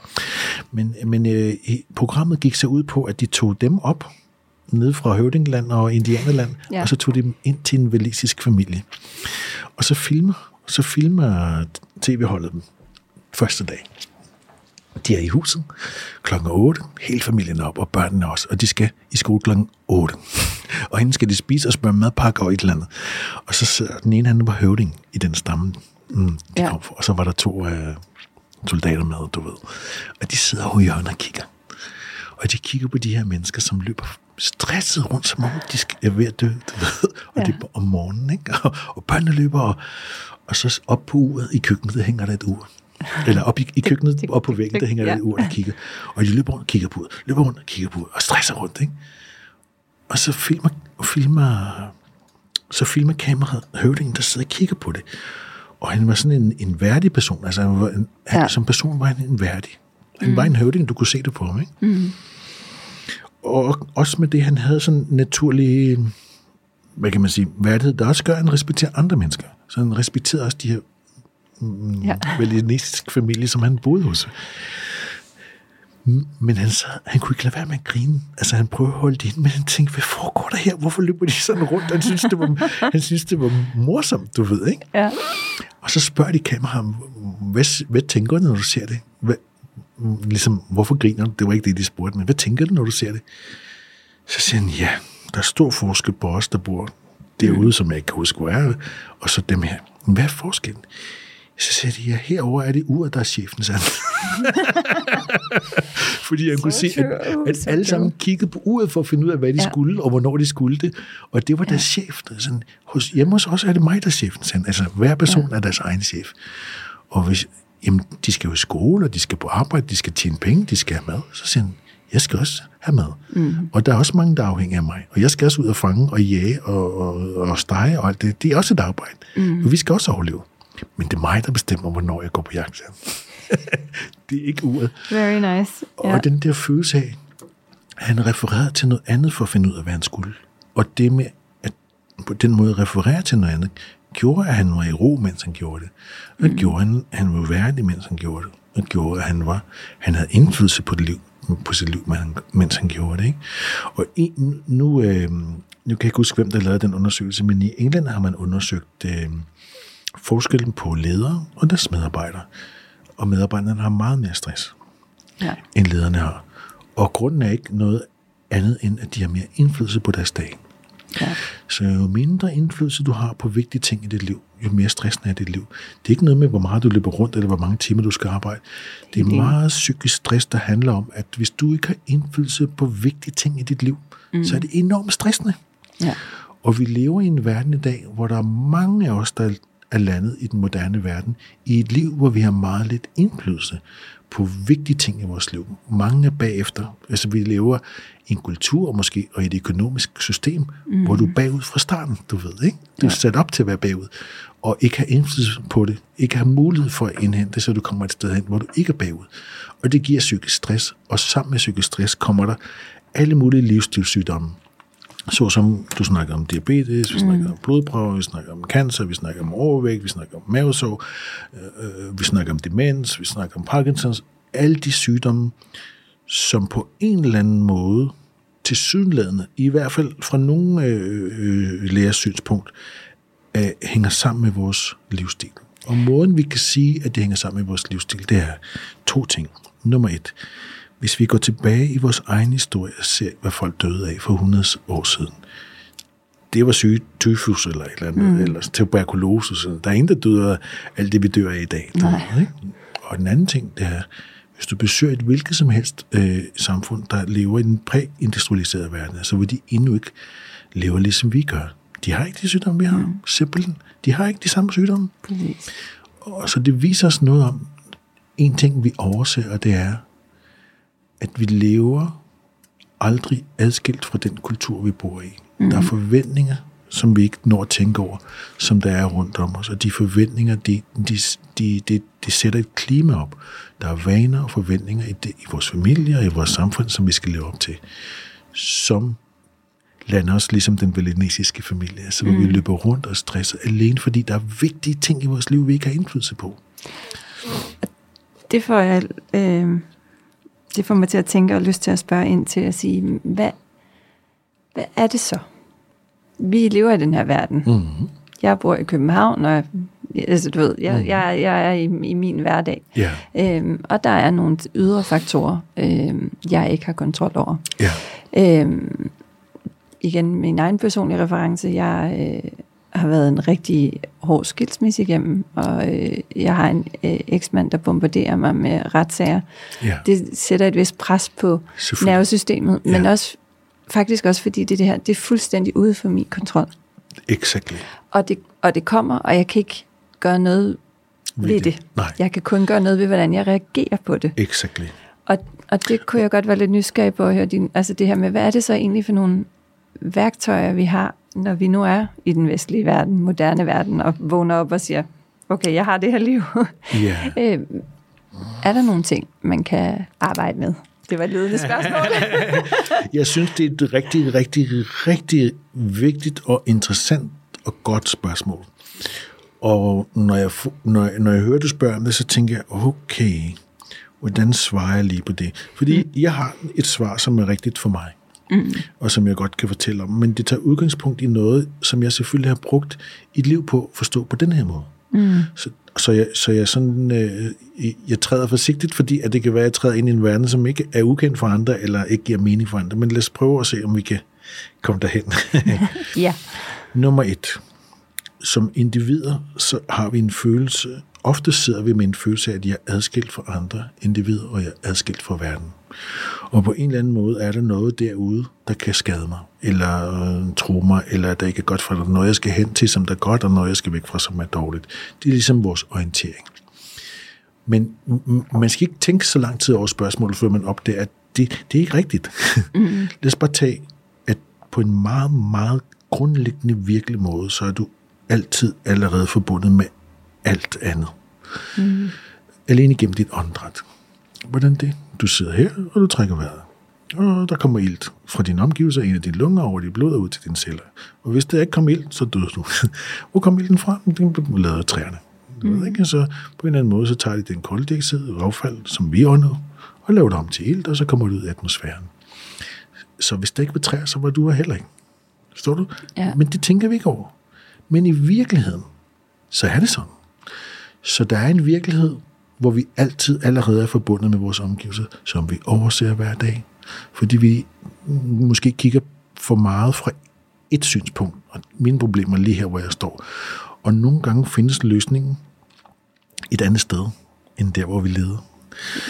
C: Men, men øh, programmet gik så ud på, at de tog dem op, ned fra Høvdingland og Indianerland,
B: Ja.
C: og så tog de dem ind til en valisisk familie. Og så filmer, så filmer tv-holdet dem første dag. De er i huset klokken 8, hele familien op, og børnene også, og de skal i skole klokken 8. Og hende skal de spise og spørge madpakke og et eller andet. Og så sidder den ene, han var høvding i den stamme, mm, de
B: Ja.
C: kom fra, og så var der to øh, soldater med, du ved. Og de sidder over i hjørnet og kigger. Og de kigger på de her mennesker, som løber stresset rundt, som om de skal, er ved at dø, du ved. Og
B: Ja.
C: det er om morgenen, ikke? Og, og børnene løber, og, Og så op på uret i køkkenet, der hænger der et ur. Eller op i, i køkkenet, op på væggen, der hænger der et ur, der kigger. Og de løber rundt og kigger på uret, løber rundt og kigger på uret, og stresser rundt, ikke? Og så filmer, filmer, så filmer kameraet høvdingen, der sidder og kigger på det. Og han var sådan en, en værdig person. Altså, han var en, han,
B: Ja.
C: som person var han en værdig. Han mm. var en høvding, du kunne se det på ham, ikke? Mm. Og også med det, han havde sådan naturlig, hvad kan man sige, værdighed, der også gør, at han respekterer andre mennesker. Så han respekterede også de her
B: Ja.
C: valinistisk familie, som han boede hos. Men han, sad, han kunne ikke lade være med at grine. Altså, han prøvede at holde det ind, men han tænkte, hvad foregår der her? Hvorfor løber de sådan rundt? Han synes, det var, han synes, det var morsomt, du ved, ikke?
B: Ja.
C: Og så spørger de kameraet, hvad, hvad tænker du, når du ser det? Hvad, ligesom, hvorfor griner du? Det var ikke det, de spurgte, men hvad tænker du, når du ser det? Så siger han, ja, der er stor forskel på os, der bor derude, som jeg ikke kan huske, hvor er, og så dem her. Men Hvad er forskellen? Så siger de, ja, herover er det uret, der er chefen, sagde. *laughs* Fordi han kunne se, at, at alle sammen kiggede på uret for at finde ud af, hvad de
B: Ja.
C: skulle, og hvornår de skulle det. Og det var deres chef. Der, sådan, hos, hjemme hos os er det mig, der er chefen. Sagde. Altså, hver person ja. er deres egen chef. Og hvis, jamen, de skal jo i skole, og de skal på arbejde, de skal tjene penge, de skal have mad. Så siger han, jeg skal også have mad. Mm. Og der er også mange, der er afhængige af mig. Og jeg skal også ud og fange og jage og, og, og stege og alt det. Det er også et arbejde. Mm. Og vi skal også overleve. Men det er mig, der bestemmer, hvornår jeg går på jagt. *laughs* det er ikke uret.
B: Very nice.
C: Ja. Og den der følelse af, han refererede til noget andet for at finde ud af, hvad han skulle. Og det med at på den måde referere til noget andet, gjorde, at han var i ro, mens han gjorde det. Og mm. gjorde, han, han var værdig, mens han gjorde det. Og gjorde, at han, var, han havde indflydelse på, det liv, på sit liv, mens han, gjorde det. Ikke? Og i, nu, øh, nu kan jeg ikke huske, hvem der lavede den undersøgelse, men i England har man undersøgt øh, forskellen på ledere og deres medarbejdere. Og medarbejderne har meget mere stress
B: Ja.
C: end lederne har. Og grunden er ikke noget andet, end at de har mere indflydelse på deres dag.
B: Ja.
C: Så jo mindre indflydelse du har på vigtige ting i dit liv, jo mere stressende er dit liv. Det er ikke noget med, hvor meget du løber rundt, eller hvor mange timer du skal arbejde. Det er meget psykisk stress, der handler om, at hvis du ikke har indflydelse på vigtige ting i dit liv, mm. så er det enormt stressende.
B: Ja.
C: Og vi lever i en verden i dag, hvor der er mange af os, der er landet i den moderne verden, i et liv, hvor vi har meget lidt indflydelse på vigtige ting i vores liv. Mange er bagefter. Altså vi lever en kultur måske, og et økonomisk system, mm. hvor du er bagud fra starten, du ved, ikke? Du er sat op til at være bagud, og ikke har indflydelse på det, ikke har mulighed for at indhente det, så du kommer et sted hen, hvor du ikke er bagud. Og det giver psykisk stress, og sammen med psykisk stress kommer der alle mulige livsstilssygdomme. Så som du snakker om diabetes, vi snakker om blodprøver, vi snakker om cancer, vi snakker om overvægt, vi snakker om mavesår, øh, vi snakker om demens, vi snakker om Parkinsons. Alle de sygdomme, som på en eller anden måde til sydenladende, i hvert fald fra nogle øh, øh, lægers synspunkt, øh, hænger sammen med vores livsstil. Og måden vi kan sige, at det hænger sammen med vores livsstil, det er to ting. Nummer et, hvis vi går tilbage i vores egen historie og ser, hvad folk døde af for 100 år siden. Det var syge tyfus eller et eller andet, mm. eller tuberkulose. Så der er ingen, der døde af alt det, vi dør af i dag.
B: Nej.
C: Ikke? Og den anden ting, det er, hvis du besøger et hvilket som helst øh, samfund, der lever i en præindustrialiseret verden, så vil de endnu ikke leve ligesom vi gør. De har ikke de sygdomme, vi har. Mm. Simpelthen. De har ikke de samme sygdomme.
B: Præcis.
C: Og så det viser os noget om, en ting vi overser, og det er, at vi lever aldrig adskilt fra den kultur, vi bor i. Mm. Der er forventninger, som vi ikke når at tænke over, som der er rundt om os. Og de forventninger, de, de, de, de, de sætter et klima op. Der er vaner og forventninger i, det, i vores familie og i vores samfund, som vi skal leve op til. Som lander os ligesom den velinesiske familie, altså hvor mm. vi løber rundt og stresser, alene fordi der er vigtige ting i vores liv, vi ikke har indflydelse på.
B: Det får, jeg, øh, det får mig til at tænke og lyst til at spørge ind til at sige, hvad, hvad er det så? Vi lever i den her verden.
C: Mm-hmm.
B: Jeg bor i København, og jeg, altså, du ved, jeg, jeg, jeg er i, i min hverdag.
C: Ja,
B: Øhm, og der er nogle ydre faktorer, øhm, jeg ikke har kontrol over.
C: ja,
B: Øhm, igen, min egen personlige reference, jeg øh, har været en rigtig hård skilsmisse igennem, og øh, jeg har en øh, eksmand, der bombarderer mig med retssager.
C: ja.
B: Det sætter et vist pres på nervesystemet, men
C: Ja.
B: også faktisk også fordi det, det her, det er fuldstændig ude for min kontrol.
C: Exactly.
B: Og det, og det kommer, og jeg kan ikke gøre noget ved,
C: Ved
B: det.
C: det. Nej.
B: Jeg kan kun gøre noget ved, hvordan jeg reagerer på det.
C: Exactly.
B: Og, og det kunne jeg godt være lidt nysgerrig på at høre din, altså det her med, hvad er det så egentlig for nogle værktøjer, vi har, når vi nu er i den vestlige verden, moderne verden, og vågner op og siger, okay, jeg har det her liv.
C: Ja. *laughs*
B: øh, er der nogle ting, man kan arbejde med? Det var et ledende spørgsmål. *laughs*
C: Jeg synes, det er et rigtig, rigtig, rigtig vigtigt og interessant og godt spørgsmål. Og når jeg, når, jeg- når jeg hører, du spørger om det, så tænker jeg, okay, hvordan svarer jeg lige på det? Fordi mm. jeg har et svar, som er rigtigt for mig, mm. og som jeg godt kan fortælle om. Men det tager udgangspunkt i noget, som jeg selvfølgelig har brugt et liv på at forstå på den her måde. Mm. Så, så, jeg, så jeg, sådan, øh, jeg træder forsigtigt, fordi at det kan være, at jeg træder ind i en verden, som ikke er ukendt for andre, eller ikke giver mening for andre. Men lad os prøve at se, om vi kan komme derhen. *laughs*
B: ja.
C: Nummer et. Som individer, så har vi en følelse, ofte sidder vi med en følelse af, at jeg er adskilt fra andre individer, og jeg er adskilt fra verden. Og på en eller anden måde er der noget derude, der kan skade mig, eller øh, tro mig, eller der ikke er godt for dig. Noget, jeg skal hen til, som der er godt, og noget, jeg skal væk fra, som er dårligt. Det er ligesom vores orientering. Men man skal ikke tænke så lang tid over spørgsmålet, før man opdager, at det, det er ikke rigtigt. *laughs* Mm. Lad os bare tage, at på en meget, meget grundlæggende virkelig måde, så er du altid allerede forbundet med alt andet. Mm. Alene gennem dit åndedræt. Hvordan det? Du sidder her, og du trækker vejret. Og der kommer ilt fra dine omgivelser ind i dine lunger over dit blod og ud til dine celler. Og hvis der ikke kommer ilt, så dør du. *laughs* Hvor kommer ilten fra? Den bliver lavet af træerne. Ved, ikke? Så på en eller anden måde, så tager de den koldioxid og affald, som vi ånder, og laver det om til ilt, og så kommer det ud i atmosfæren. Så hvis der ikke var træer, så var du her heller ikke. Forstår du?
B: Ja.
C: Men det tænker vi ikke over. Men i virkeligheden, så er det sådan. Så der er en virkelighed, hvor vi altid allerede er forbundet med vores omgivelser, som vi overser hver dag. Fordi vi måske kigger for meget fra et synspunkt, og mine problemer er lige her, hvor jeg står. Og nogle gange findes løsningen et andet sted, end der, hvor vi leder.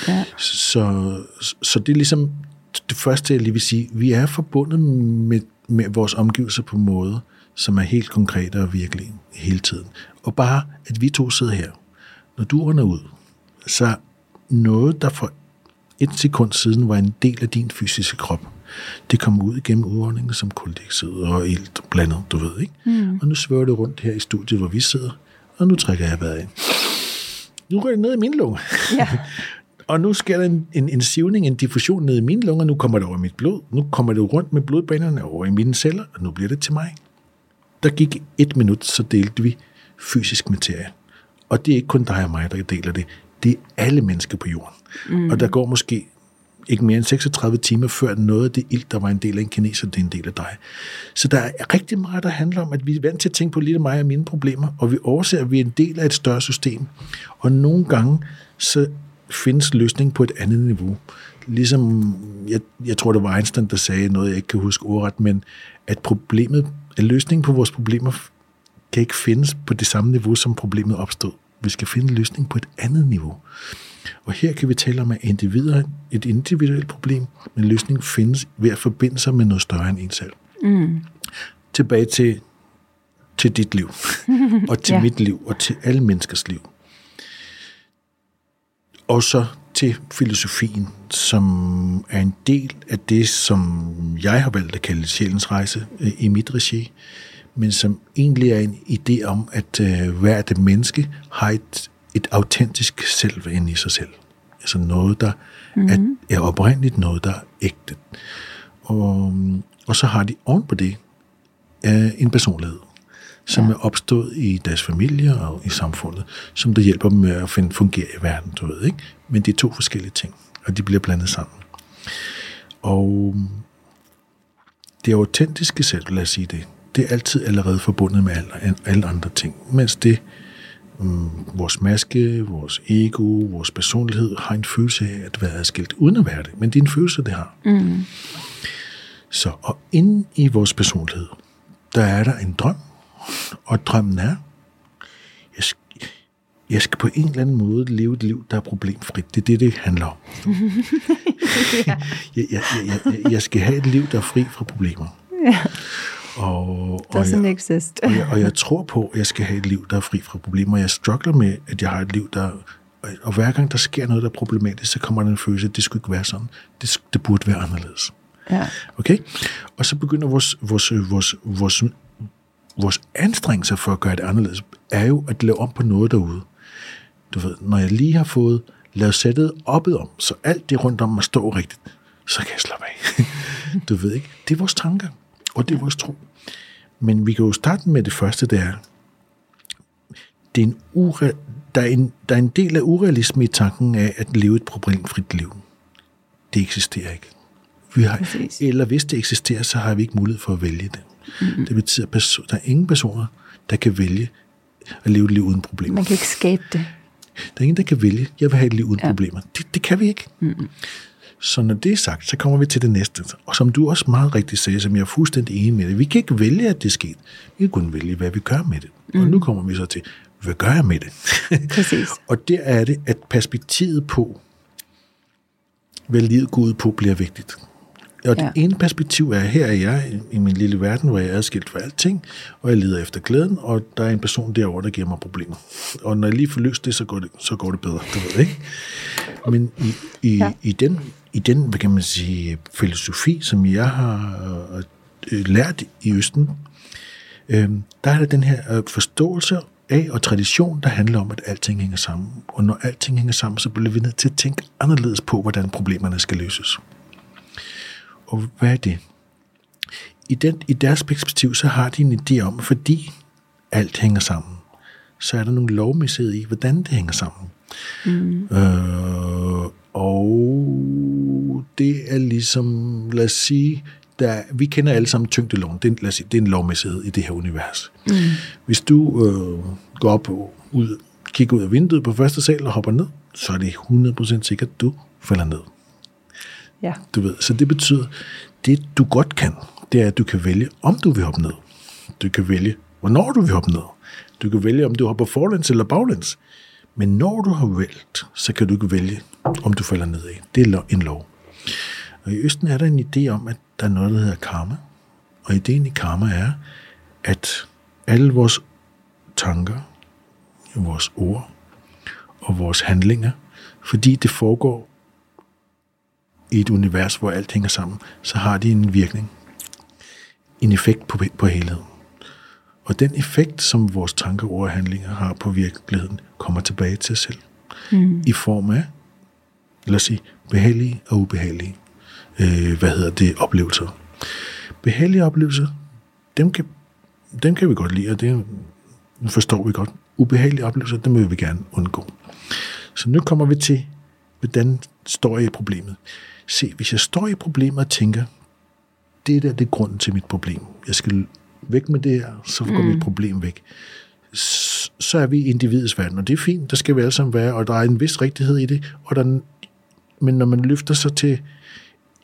B: ja.
C: Så, så det er ligesom det første, jeg lige vil sige. Vi er forbundet med, med vores omgivelser på måder, som er helt konkrete og virkelige hele tiden. Og bare, at vi to sidder her. Når du ånder ud, så noget, der for et sekund siden var en del af din fysiske krop, det kommer ud igennem udåndingen som koldioxid og ilt blandet, du ved, ikke? Mm. Og nu svøver det rundt her i studiet, hvor vi sidder, og nu trækker jeg vejret ind. Nu rører det ned i min lunge.
B: Ja. *laughs*
C: Og nu sker der en, en, en sivning, en diffusion ned i mine lunger. Nu kommer det over mit blod. Nu kommer det rundt med blodbanerne over i mine celler, og nu bliver det til mig. Der gik et minut, så delte vi fysisk materie. Og det er ikke kun dig og mig, der deler det. Det er alle mennesker på jorden. Mm. Og der går måske ikke mere end 36 timer, før noget af det ild, der var en del af en kineser, det er en del af dig. Så der er rigtig meget, der handler om, at vi er vant til at tænke på lidt af mig og mine problemer, og vi overser, at vi er en del af et større system. Og nogle gange, så findes løsning på et andet niveau. Ligesom, jeg, jeg tror, det var Einstein, der sagde noget, jeg ikke kan huske ordret, men at problemet, at løsningen på vores problemer kan ikke findes på det samme niveau, som problemet opstod. Vi skal finde en løsning på et andet niveau. Og her kan vi tale om, at individer er et individuelt problem, men løsningen findes ved at forbinde sig med noget større end en selv. Mm. Tilbage til, til dit liv, *laughs* og til
B: Ja.
C: mit liv, og til alle menneskers liv. Og så til filosofien, som er en del af det, som jeg har valgt at kalde sjælens rejse øh, i mit regi, men som egentlig er en idé om, at øh, hvert menneske har et, et autentisk selv inde i sig selv. Altså noget, der mm. er, er oprindeligt, noget, der er ægte. Og, og så har de oven på det øh, en personlighed, som ja. er opstået i deres familie og i samfundet, som der hjælper dem med at finde, fungere i verden, du ved, ikke? Men det er to forskellige ting, og de bliver blandet sammen. Og det autentiske selv, lad os sige det, det er altid allerede forbundet med alle, alle andre ting, mens det, mm, vores maske, vores ego, vores personlighed har en følelse af at være adskilt, uden at være det, men det er en følelse, det har. Mm. Så, og inde i vores personlighed, der er der en drøm, og drømmen er, jeg skal, jeg skal på en eller anden måde leve et liv, der er problemfrit. Det er det, det handler om. *laughs* jeg, jeg, jeg, jeg, jeg skal have et liv, der er fri fra problemer.
B: Ja.
C: Og,
B: Doesn't
C: og, jeg,
B: exist.
C: og, jeg, og jeg tror på, at jeg skal have et liv, der er fri fra problemer. Jeg struggler med, at jeg har et liv, der... Og hver gang der sker noget, der er problematisk, så kommer der en følelse, at det skulle ikke være sådan. Det, det burde være anderledes.
B: Ja.
C: Okay? Og så begynder vores, vores, vores, vores, vores anstrengelser for at gøre det anderledes, er jo at lave om på noget derude. Du ved, når jeg lige har fået lavet sættet oppet om, så alt det rundt om mig står rigtigt, så kan jeg slappe af. *laughs* du ved ikke? Det er vores tanker, og det er vores tro. Men vi kan jo starte med det første, det er, det er en ure, der, er en, der er en del af urealisme i tanken af at leve et problemfrit liv. Det eksisterer ikke. Vi har,
B: Præcis.
C: eller hvis det eksisterer, så har vi ikke mulighed for at vælge det. Mm-hmm. Det betyder, at perso- der er ingen personer, der kan vælge at leve et liv uden problemer.
B: Man kan ikke skabe det.
C: Der er ingen, der kan vælge, jeg vil have et liv uden ja. problemer. Det, det kan vi ikke. Mm-hmm. Så når det er sagt, så kommer vi til det næste. Og som du også meget rigtigt sagde, som jeg er fuldstændig enig med det, vi kan ikke vælge, at det er sket. Vi kan kun vælge, hvad vi gør med det. Mm. Og nu kommer vi så til, hvad gør jeg med det? *laughs*
B: Præcis.
C: og der er det, at perspektivet på, hvad livet går ud på, bliver vigtigt. Og det
B: Ja.
C: ene perspektiv er, her er jeg i- min lille verden, hvor jeg er adskilt for alting, og jeg leder efter glæden, og der er en person derovre, der giver mig problemer. Og når jeg lige får løst det, så går det, så går det bedre, du ved ikke? Men i, i, ja. I, den, i den, hvad kan man sige, filosofi, som jeg har øh, lært i Østen, øh, der er der den her øh, forståelse af og tradition, der handler om, at alting hænger sammen. Og når alting hænger sammen, så bliver vi nødt til at tænke anderledes på, hvordan problemerne skal løses. Og hvad er det? I, den, I deres perspektiv, så har de en idé om, fordi alt hænger sammen, så er der nogle lovmæssighed i, hvordan det hænger sammen. Mm. Øh, og det er ligesom, lad os sige, der, vi kender alle sammen tyngdeloven. Det, er- lad os sige, det er en lovmæssighed i det her univers. Mm. Hvis du øh, går op og ud, kigger ud af vinduet på første sal og hopper ned, så er det 100% sikkert, at du falder ned.
B: Ja.
C: Du ved, så det betyder, det du godt kan, det er, at du kan vælge, om du vil hoppe ned. Du kan vælge, hvornår du vil hoppe ned. Du kan vælge, om du hopper forlæns eller baglæns. Men når du har valgt, så kan du ikke vælge, om du falder ned af. Det er en lov. Og i Østen er der en idé om, at der er noget, der hedder karma. Og ideen i karma er, at alle vores tanker, vores ord og vores handlinger, fordi det foregår i et univers, hvor alt hænger sammen, så har de en virkning, en effekt på, på helheden. Og den effekt, som vores tanker, ord og handlinger har på virkeligheden, kommer tilbage til os selv. Mm. I form af, lad os sige, behagelige og ubehagelige, øh, hvad hedder det, oplevelser. Behagelige oplevelser, dem kan, dem kan vi godt lide, og det forstår vi godt. Ubehagelige oplevelser, dem vil vi gerne undgå. Så nu kommer vi til, hvordan står jeg i problemet. Se, hvis jeg står i problemet og tænker, det der det er grunden til mit problem. Jeg skal væk med det her, så går mm. mit problem væk. Så er vi individets verden, og det er fint, der skal vi alle sammen være, og der er en vis rigtighed i det, og der, er en- men når man løfter sig til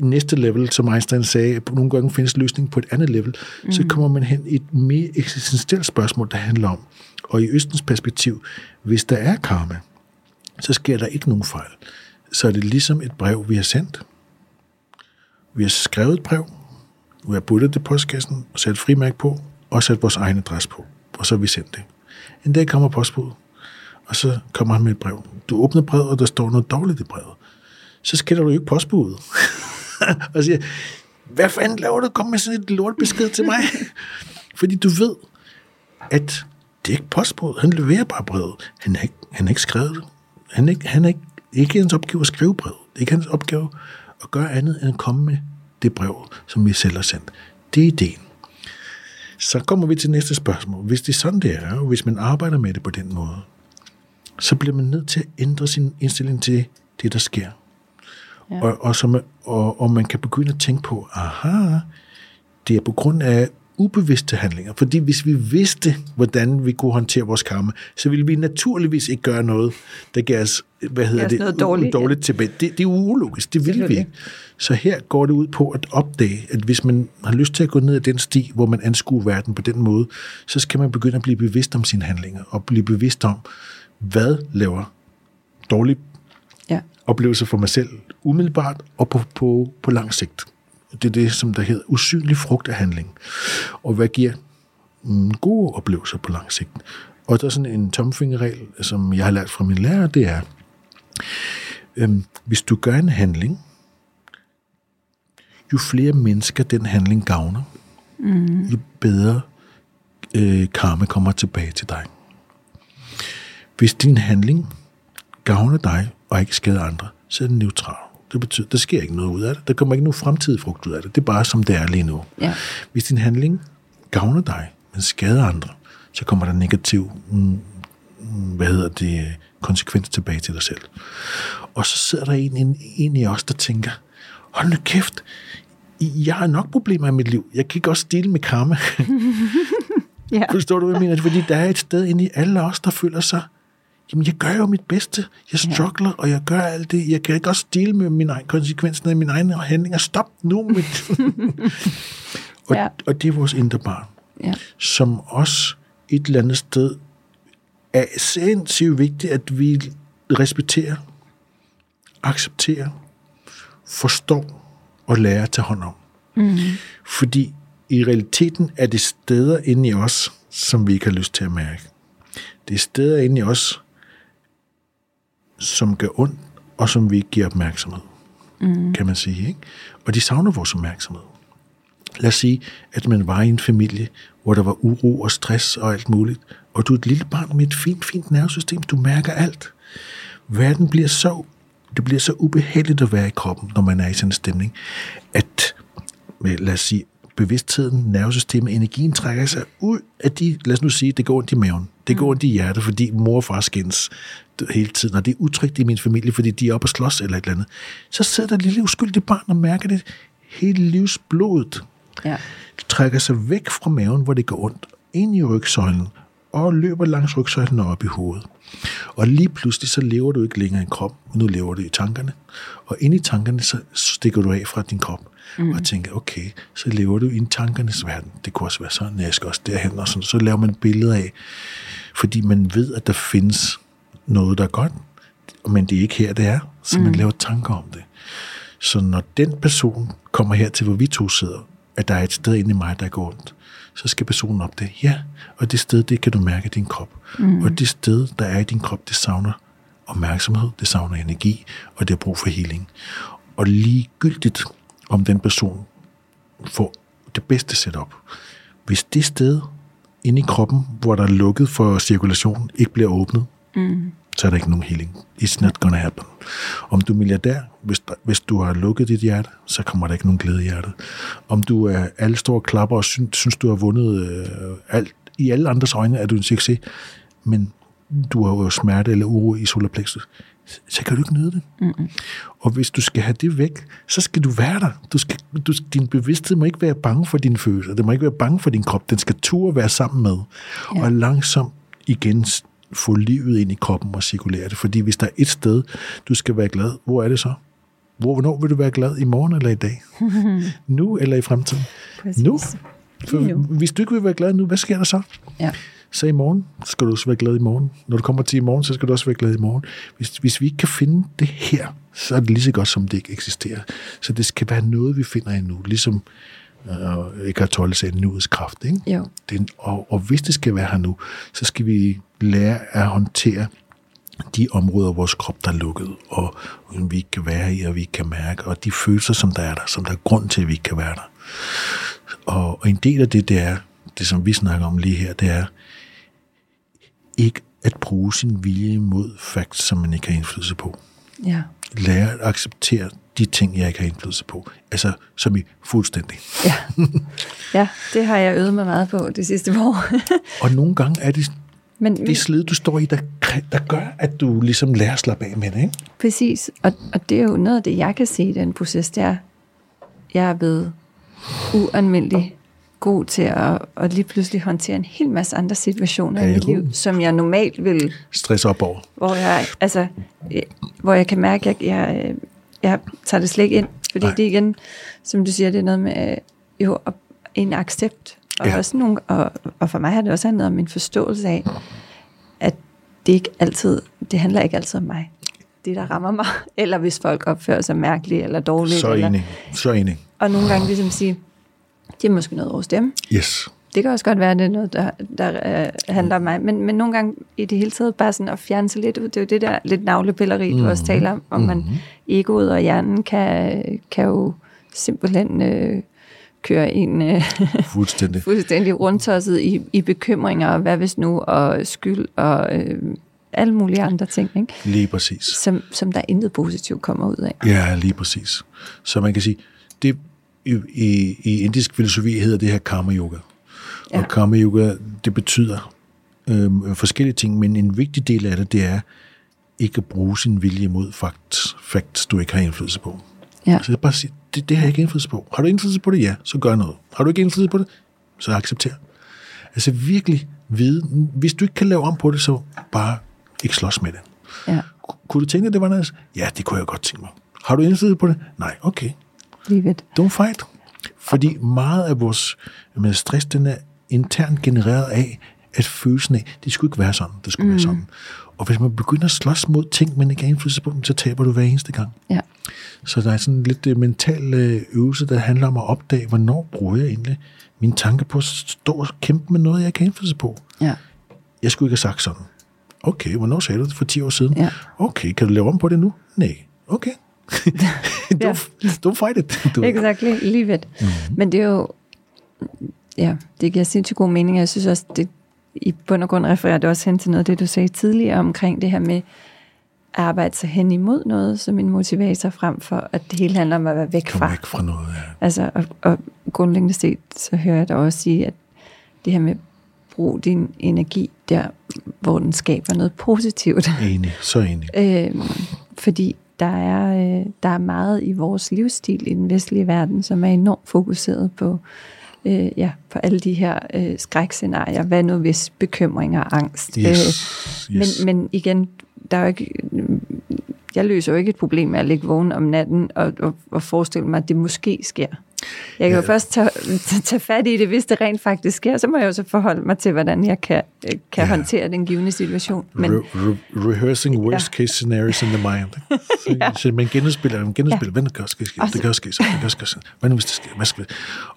C: næste level, som Einstein sagde, at nogle gange findes løsning på et andet level, mm. så kommer man hen i et mere eksistentielt spørgsmål, der handler om, og i Østens perspektiv, hvis der er karma, så sker der ikke nogen fejl. Så er det ligesom et brev, vi har sendt. Vi har skrevet et brev, vi har puttet det i postkassen, og sat frimærke på, og sat vores egen adresse på, og så har vi sendt det. En dag kommer postbuddet, og så kommer han med et brev. Du åbner brevet, og der står noget dårligt i brevet. Så skælder du jo ikke postbuddet. *laughs* og siger, hvad fanden laver du? Kom med sådan et lortbesked til mig. *laughs* Fordi du ved, at det er ikke postbuddet. Han leverer bare brevet. Han har ikke, han har ikke skrevet det. Han er ikke, han er ikke, ikke hans opgave at skrive brevet. Det er ikke hans opgave at gøre andet end at komme med det brev, som vi selv har sendt. Det er ideen. Så kommer vi til næste spørgsmål. Hvis det er sådan, det er, og hvis man arbejder med det på den måde, så bliver man nødt til at ændre sin indstilling til det, der sker. Ja. Og, og, som, og, og man kan begynde at tænke på, aha, det er på grund af ubevidste handlinger. Fordi hvis vi vidste, hvordan vi kunne håndtere vores karma, så ville vi naturligvis ikke gøre noget, der gav os, hvad hedder det,
B: noget dårligt,
C: dårligt tilbage. Det, det er ulogisk, det vil vi ikke. Så her går det ud på at opdage, at hvis man har lyst til at gå ned ad den sti, hvor man anskuer verden på den måde, så skal man begynde at blive bevidst om sine handlinger, og blive bevidst om, hvad laver dårlige
B: Ja.
C: oplevelser for mig selv umiddelbart og på, på, på lang sigt. Det er det, som der hedder usynlig frugt af handling. Og hvad giver mm, gode oplevelser på lang sigt? Og der er sådan en tomfingerregel, som jeg har lært fra min lærer, det er, øhm, hvis du gør en handling, jo flere mennesker den handling gavner, mm. jo bedre øh, karma kommer tilbage til dig. Hvis din handling gavner dig og ikke skader andre, så er den neutral. Det betyder, der sker ikke noget ud af det. Der kommer ikke nogen fremtidig frugt ud af det. Det er bare som det er lige nu.
B: Ja.
C: Hvis din handling gavner dig, men skader andre, så kommer der negativ mm, hvad hedder det, konsekvens tilbage til dig selv. Og så sidder der en, en, en i os, der tænker, hold nu kæft, jeg har nok problemer i mit liv. Jeg kan ikke også stille med karma. *laughs*
B: Ja.
C: Forstår du, hvad jeg mener? Fordi der er et sted inde i alle os, der føler sig, jamen jeg gør jo mit bedste. Jeg struggler, og jeg gør alt det. Jeg kan ikke også dele med mine egne konsekvenser af mine egne handlinger. Stop nu. Mit. *laughs* og,
B: Ja.
C: og det er vores indre barn,
B: Ja.
C: som også et eller andet sted er sindssygt vigtigt, at vi respekterer, accepterer, forstår og lærer at tage hånd om. Mm. Fordi i realiteten er det steder inde i os, som vi ikke har lyst til at mærke. Det er steder inde i os, som gør ondt, og som vi ikke giver opmærksomhed, mm. kan man sige. Ikke? Og de savner vores opmærksomhed. Lad os sige, at man var i en familie, hvor der var uro og stress og alt muligt, og du er et lille barn med et fint, fint nervesystem, du mærker alt. Verden bliver så, det bliver så ubehageligt at være i kroppen, når man er i sådan en stemning, at, lad os sige, bevidstheden, nervesystemet, energien trækker sig ud af de, lad os nu sige, det går ondt i maven, det går ondt i hjertet, fordi mor og far skændes hele tiden, og det er utrygt i min familie, fordi de er oppe og slås eller et eller andet. Så sidder der et lille uskyldigt barn og mærker det hele livsblodet,
B: Ja.
C: trækker sig væk fra maven, hvor det går ondt, ind i rygsøjlen, og løber langs rygsøjlen op i hovedet. Og lige pludselig, så lever du ikke længere i en krop, nu lever du i tankerne. Og ind i tankerne, så stikker du af fra din krop, mm. og tænker, okay, så lever du i en tankernes verden. Det kunne også være sådan, jeg skal også derhen, og sådan. Så laver man billeder af, fordi man ved, at der findes noget, der er godt, men det er ikke her, det er, så man laver tanker om det. Så når den person kommer her til, hvor vi to sidder, at der er et sted inde i mig, der går ondt, så skal personen op det. Ja, og det sted, det kan du mærke i din krop. Mm. Og det sted, der er i din krop, det savner opmærksomhed, det savner energi, og det har brug for healing. Og ligegyldigt, om den person får det bedste setup. Hvis det sted inde i kroppen, hvor der er lukket for cirkulation, ikke bliver åbnet, mm. Så er der ikke nogen healing. It's not gonna happen. Om du er milliardær, hvis, der, hvis du har lukket dit hjerte, så kommer der ikke nogen glæde i hjertet. Om du er alle store klapper og synes, synes du har vundet øh, alt, i alle andres øjne, er du en succes, men du har jo smerte eller uro i solarplexus, så kan du ikke nyde det. Mm-hmm. Og hvis du skal have det væk, så skal du være der. Du skal, du, din bevidsthed må ikke være bange for dine følelser. Den må ikke være bange for din krop. Den skal turde være sammen med. Ja. Og langsomt igen få livet ind i kroppen og cirkulere det. Fordi hvis der er et sted, du skal være glad, hvor er det så? Hvor, hvornår vil du være glad? I morgen eller i dag? *laughs* nu eller i fremtiden?
B: Præcis.
C: Nu. For
B: nu.
C: hvis du ikke vil være glad nu, hvad sker der så?
B: Ja.
C: Så i morgen skal du også være glad i morgen. Når du kommer til i morgen, så skal du også være glad i morgen. Hvis, hvis vi ikke kan finde det her, så er det lige så godt, som det ikke eksisterer. Så det skal være noget, vi finder endnu. Ligesom øh, Eckhart Tolle sagde, nuets kraft. Ikke?
B: Jo.
C: Det, og, og hvis det skal være her nu, så skal vi lære at håndtere de områder af vores krop, der er lukket, og vi ikke kan være i, og vi ikke kan mærke, og de følelser, som der er der, som der er grund til, at vi ikke kan være der. Og, og en del af det, det er, det som vi snakker om lige her, det er ikke at bruge sin vilje imod facts, som man ikke har indflydelse på.
B: Ja.
C: Lære at acceptere de ting, jeg ikke har indflydelse på. Altså, som i fuldstændig.
B: Ja. ja, det har jeg øvet mig meget på det sidste år.
C: Og nogle gange er det
B: Men
C: det slid, du står i, der, der gør, at du ligesom lærer at slappe af med det, ikke?
B: Præcis, og, og det er jo noget af det, jeg kan se i den proces, det er, jeg er blevet uanmeldelig god til at, at lige pludselig håndtere en hel masse andre situationer
C: Ja,
B: i mit liv, som jeg normalt vil,
C: Stress op over.
B: hvor jeg, altså, hvor jeg kan mærke, at jeg, jeg, jeg tager det slet ikke ind, fordi
C: Nej.
B: det igen, som du siger, det er noget med øh, jo, en accept, og,
C: Ja.
B: også nogle, og, og for mig har det også handlet om en forståelse af, at det ikke altid, det handler ikke altid om mig. Det, der rammer mig, *laughs* eller hvis folk opfører sig mærkeligt eller dårligt.
C: Så
B: eller,
C: enig. Så enig.
B: og nogle gange ligesom sige, det er måske noget over dem.
C: Yes.
B: Det kan også godt være, at det er noget, der, der uh, handler om mig. Men, men nogle gange i det hele taget bare sådan at fjerne sig lidt ud. Det er jo det der lidt navlepilleri, du mm-hmm. også taler om. Om man egoet og hjernen kan, kan jo simpelthen øh, køre en øh,
C: Fuldstændig. *laughs*
B: fuldstændig rundtosset i, i bekymringer, og hvad hvis nu, og skyld, og øh, alle mulige andre ting, ikke?
C: Lige præcis.
B: Som, som der intet positivt kommer ud af.
C: Ja, lige præcis. Så man kan sige, det i, i, i indisk filosofi hedder det her karma yoga. Ja. Og karma yoga, det betyder øhm, forskellige ting, men en vigtig del af det, det er ikke at bruge sin vilje mod facts, facts du ikke har indflydelse på.
B: Ja.
C: Så jeg bare sige, det, det har jeg ikke indflydelse på. Har du indflydelse på det? Ja, så gør noget. Har du ikke indflydelse på det? Så accepter. Altså virkelig vide, hvis du ikke kan lave om på det, så bare ikke slås med det.
B: Ja,
C: Kunne du tænke dig, det var noget? Ja, det kunne jeg godt tænke mig. Har du indflydelse på det? Nej, okay.
B: lige ved.
C: Don't fight. Fordi meget af vores med stress, den er internt genereret af, at følelsen af, det skulle ikke være sådan, det skulle mm. være sådan. Og hvis man begynder at slås mod ting, man ikke har indflydelse på, så taber du hver eneste gang.
B: Ja,
C: Så der er sådan lidt øh, mental øh, øvelse, der handler om at opdage, hvornår bruger jeg egentlig mine tanker på at stå og kæmpe med noget, jeg ikke har indflydelse på.
B: ja,
C: Jeg skulle ikke have sagt sådan. Okay, hvornår sagde du det? For 10 år siden?
B: Ja.
C: Okay, kan du lave om på det nu? Nej. Okay. *laughs* don't, don't fight it. Du,
B: exactly, lige ved. Mm-hmm. Men det er jo, ja, det giver sindssygt god mening. Jeg synes også, det i bund og grund refererer det også hen til noget af det, du sagde tidligere omkring det her med at arbejde sig hen imod noget som en motivator, frem for at det hele handler om at være væk
C: Kom
B: fra.
C: væk fra noget, ja.
B: Altså, og, og grundlæggende set, så hører jeg dig også sige, at det her med brug din energi der, hvor den skaber noget positivt.
C: Enig, så enig.
B: Øhm, fordi der er, øh, der er meget i vores livsstil i den vestlige verden, som er enormt fokuseret på, øh, ja, på alle de her øh, skrækscenarier. Hvad nu hvis bekymringer og angst?
C: Yes,
B: Øh,
C: yes.
B: men, men igen, der er jo ikke, jeg løser jo ikke et problem med at ligge vågen om natten og, og, og forestille mig, at det måske sker. Jeg kan jo
C: Ja.
B: først tage, *laughs* tage fat i det, hvis det rent faktisk sker. Så må jeg jo så forholde mig til, hvordan jeg kan, øh, kan
C: Ja.
B: håndtere den givende situation. Men,
C: Re- re- rehearsing worst case scenarios in the mind. *laughs* Så,
B: Ja.
C: så man genudspiller, man genudspiller, hvad kan ske,
B: Og
C: det kan ske, så, det kan ske, hvad nu hvis det sker, hvad skal?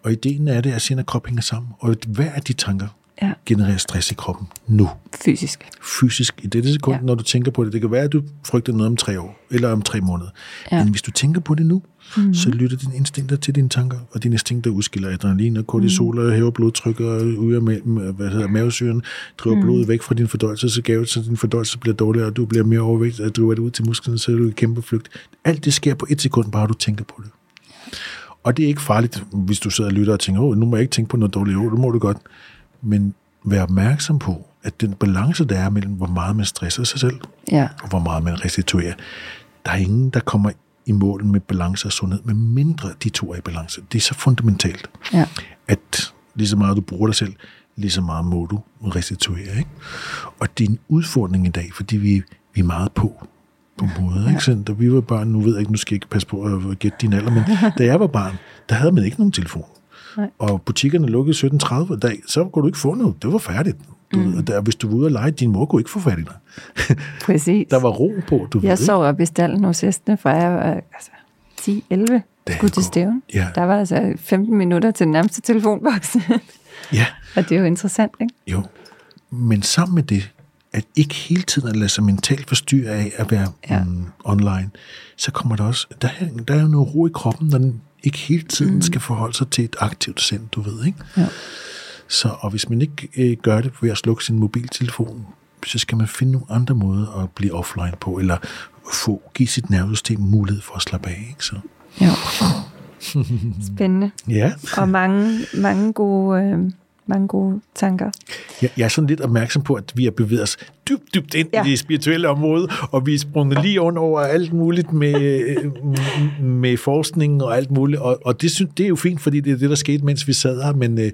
C: Og ideen er det, at sind og krop hænger sammen, og hver af de tanker
B: Ja.
C: genererer stress i kroppen nu,
B: fysisk.
C: fysisk, i dette sekund,
B: Ja.
C: når du tænker på det. Det kan være, at du frygter noget om tre år, eller om tre måneder.
B: Ja.
C: Men hvis du tænker på det nu, mm. så lytter dine instinkter til dine tanker, og dine instinkter udskiller adrenalin og kortisol,
B: Mhm.
C: og hæver blodtrykket og ud af ma- hvad hedder, mavesyren, driver mm. blodet væk fra din fordøjelsesgave, så din fordøjelse bliver dårligere, og du bliver mere overvægt, og driver det ud til musklerne, så er du i kæmpe flygt. Alt det sker på et sekund, bare du tænker på det. Og det er ikke farligt, hvis du sidder og lytter og tænker, åh, nu må jeg ikke tænke på noget dårligt. Jo, det må du godt. Men vær opmærksom på, at den balance, der er mellem, hvor meget man stresser sig selv,
B: Ja,
C: og hvor meget man restituerer. Der er ingen, der kommer i mål med balance og sundhed, med mindre de to er i balance. Det er så fundamentalt,
B: ja,
C: at lige så meget du bruger dig selv, lige så meget må du restituere. Ikke? Og det er en udfordring i dag, fordi vi, vi er meget på på måde. Ja. Ikke? Så, da vi var børn, nu ved jeg ikke, nu skal jeg ikke passe på at gætte din alder, men *laughs* da jeg var barn, der havde man ikke nogen telefon.
B: Nej.
C: Og butikkerne lukkede 17.30 dag, så kunne du ikke få noget. Det var færdigt. Du, mm. der, hvis du var ude og lege, din mor kunne ikke få fat i dig. *laughs*
B: præcis.
C: Der var ro på, du ved
B: Jeg
C: ikke?
B: sov op i stallen hos hestene, fra jeg var altså, 10-11 skulle til stævn.
C: Ja.
B: Der var altså 15 minutter til den nærmeste telefonboks.
C: Ja, *laughs*
B: og det er jo interessant, ikke?
C: jo. Men sammen med det, at ikke hele tiden at lade sig mentalt forstyrre af at være
B: Ja.
C: ja. mm, online, så kommer der også, der, er- der er jo noget ro i kroppen, når den ikke hele tiden mm. skal forholde sig til et aktivt sind, du ved, ikke?
B: Ja.
C: Så, og hvis man ikke øh, gør det ved at slukke sin mobiltelefon, så skal man finde nogle andre måder at blive offline på, eller få, give sit nervesystem mulighed for at slappe af, ikke? Så,
B: Jo. Spændende. *laughs*
C: ja.
B: Og mange, mange, gode, øh, mange gode tanker.
C: Jeg, jeg er sådan lidt opmærksom på, at vi har bevæget os dybt, dybt ind ja. I det spirituelle område, og vi er sprunget lige under over alt muligt med, *laughs* med forskning og alt muligt, og, og det, synes, det er jo fint, fordi det er det, der skete, mens vi sad her, men, øh,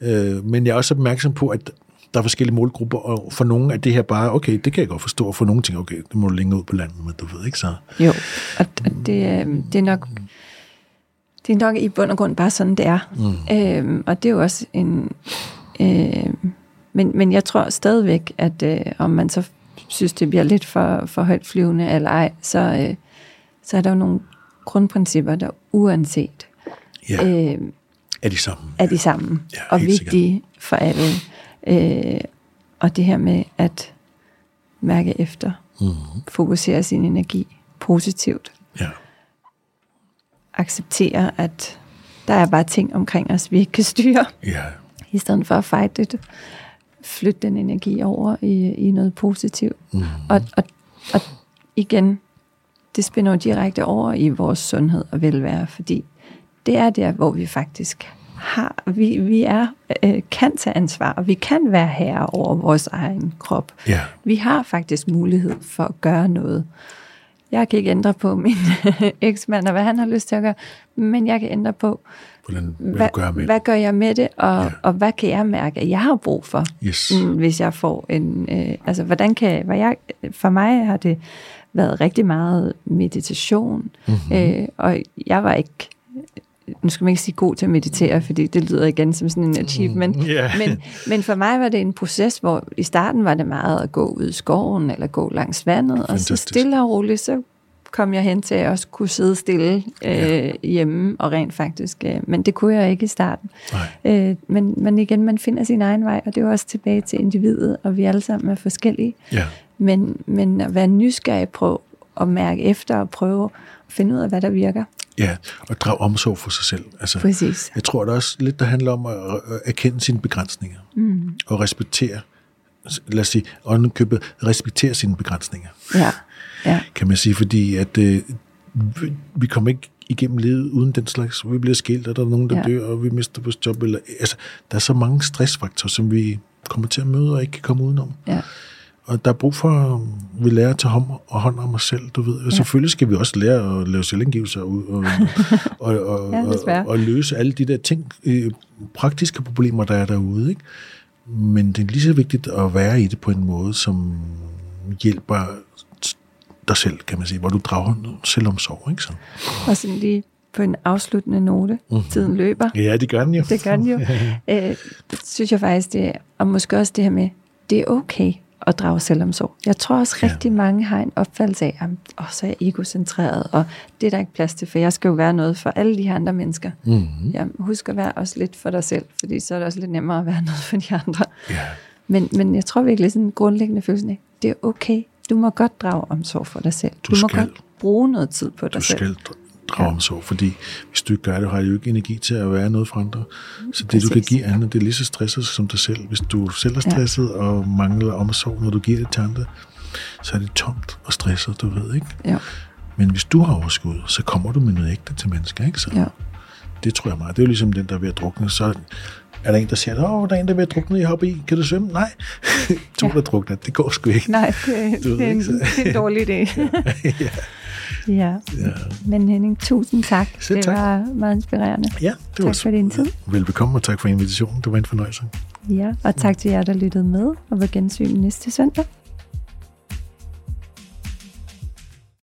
C: øh, men jeg er også opmærksom på, at der er forskellige målgrupper, og for nogle er det her bare, okay, det kan jeg godt forstå, og for nogle ting, okay, det må du længere ud på landet med, du ved ikke så.
B: Jo, og det, øh, det er nok det er nok i bund og grund bare sådan, det er. Mm. Øhm, og det er jo også en... Øh, men, men jeg tror stadigvæk, at øh, om man så synes, det bliver lidt for, for højt flyvende eller ej, så, øh, så er der jo nogle grundprincipper, der uanset
C: Ja.
B: øh,
C: Er de sammen?
B: er de samme
C: Ja,
B: og vigtige for alle. Øh, og det her med at mærke efter,
C: Mm-hmm.
B: fokusere sin energi positivt,
C: Ja.
B: Acceptere, at der er bare ting omkring os, vi ikke kan styre,
C: Ja.
B: i stedet for at fight det, flytte den energi over i, i noget positivt.
C: Mm.
B: Og, og, og igen, det spænder jo direkte over i vores sundhed og velvære, fordi det er der, hvor vi faktisk har, vi, vi er, øh, kan tage ansvar, og vi kan være herre over vores egen krop.
C: Ja.
B: Vi har faktisk mulighed for at gøre noget. Jeg kan ikke ændre på min *laughs* eksmand og hvad han har lyst til at gøre, men jeg kan ændre på,
C: Hvordan
B: hvad,
C: du gøre med
B: hvad gør jeg med det, og,
C: Ja.
B: ja. og hvad kan jeg mærke, at jeg har brug for,
C: Yes.
B: mm, hvis jeg får en... Øh, altså, hvordan kan... Hvad jeg, for mig har det været rigtig meget meditation, mm-hmm. øh, og jeg var ikke... Nu skal man ikke sige god til at meditere, fordi det lyder igen som sådan en achievement.
C: Mm, ja.
B: men, men for mig var det en proces, hvor i starten var det meget at gå ud i skoven, eller gå langs vandet, og så stille og roligt, så kom jeg hen til at også kunne sidde stille øh,
C: Ja.
B: hjemme, og rent faktisk, øh, men det kunne jeg ikke i starten.
C: Nej.
B: Øh, men, men igen, man finder sin egen vej, og det er også tilbage til individet, og vi alle sammen er forskellige.
C: Ja.
B: Men, men at være nysgerrig på at mærke efter og prøve at finde ud af, hvad der virker.
C: Ja, og drage omsorg for sig selv. Altså,
B: Præcis.
C: Jeg tror, det også lidt, der handler om at erkende sine begrænsninger. Mm. Og respektere, lad os sige, købet, respektere sine begrænsninger,
B: Ja, ja,
C: kan man sige, fordi at øh, vi- kommer ikke igennem livet uden den slags. Vi bliver skilt, og der er nogen, der. Ja. dør, og vi mister vores job. Eller, altså, der er så mange stressfaktorer, som vi kommer til at møde og ikke kan komme udenom.
B: ja.
C: Og der er brug for, at vi lærer at tage hånd, og hånd om os selv, du ved. Og ja. selvfølgelig skal vi også lære at lave selvangivelser og, og, *laughs* og, og,
B: Ja,
C: og, og løse alle de der ting, øh, praktiske problemer, der er derude. Ikke? Men det er lige så vigtigt at være i det på en måde, som hjælper dig selv, kan man sige, hvor du drager selvomsorg. Ikke så?
B: Og sådan lige på en afsluttende note. Mm. Tiden løber.
C: Ja, det gør den jo.
B: Det gør den jo. *laughs* øh, synes jeg faktisk, det er, og måske også det her med, det er okay at drage selvomsorg. Jeg tror også
C: Ja.
B: rigtig mange har en opfattelse af, at åh, så er jeg egocentreret, og det er der ikke plads til, for jeg skal jo være noget for alle de her andre mennesker.
C: Mm-hmm.
B: Ja, husk at være også lidt for dig selv, fordi så er det også lidt nemmere at være *laughs* noget for de andre.
C: Ja.
B: Men, men jeg tror virkelig sådan en grundlæggende følelse af, det er okay. Du må godt drage omsorg for dig selv.
C: Du
B: må
C: skal.
B: godt bruge noget tid på dig
C: Du
B: selv.
C: skal dra- drage omsorg, fordi hvis du ikke gør det, har du jo ikke energi til at være noget for andre. Så det, du kan give andre, det er lige så stresset som dig selv. Hvis du selv er stresset ja. og mangler omsorg, når du giver det til andre, så er det tomt og stresset, du ved, ikke?
B: Ja,
C: Men hvis du har overskud, så kommer du med noget ægte til mennesker, ikke så?
B: ja.
C: Det tror jeg meget. Det er jo ligesom den, der er ved at drukne. Så er der en, der siger, åh, der er en, der er ved at drukne, jeg hopper i. Kan du svømme? Nej. *laughs* to,
B: Ja.
C: der drukner. Det går sgu ikke.
B: Nej, det,
C: Du
B: det, er en, det er en dårlig idé. *laughs*
C: ja.
B: ja.
C: Ja.
B: Men Henning, tusind tak.
C: Selv
B: det
C: tak.
B: var meget inspirerende.
C: ja, det var
B: Tak for din tid.
C: Velbekomme, og tak for invitationen. Det var en fornøjelse.
B: Ja, og tak til jer, der lyttede med, og var gensyn næste søndag.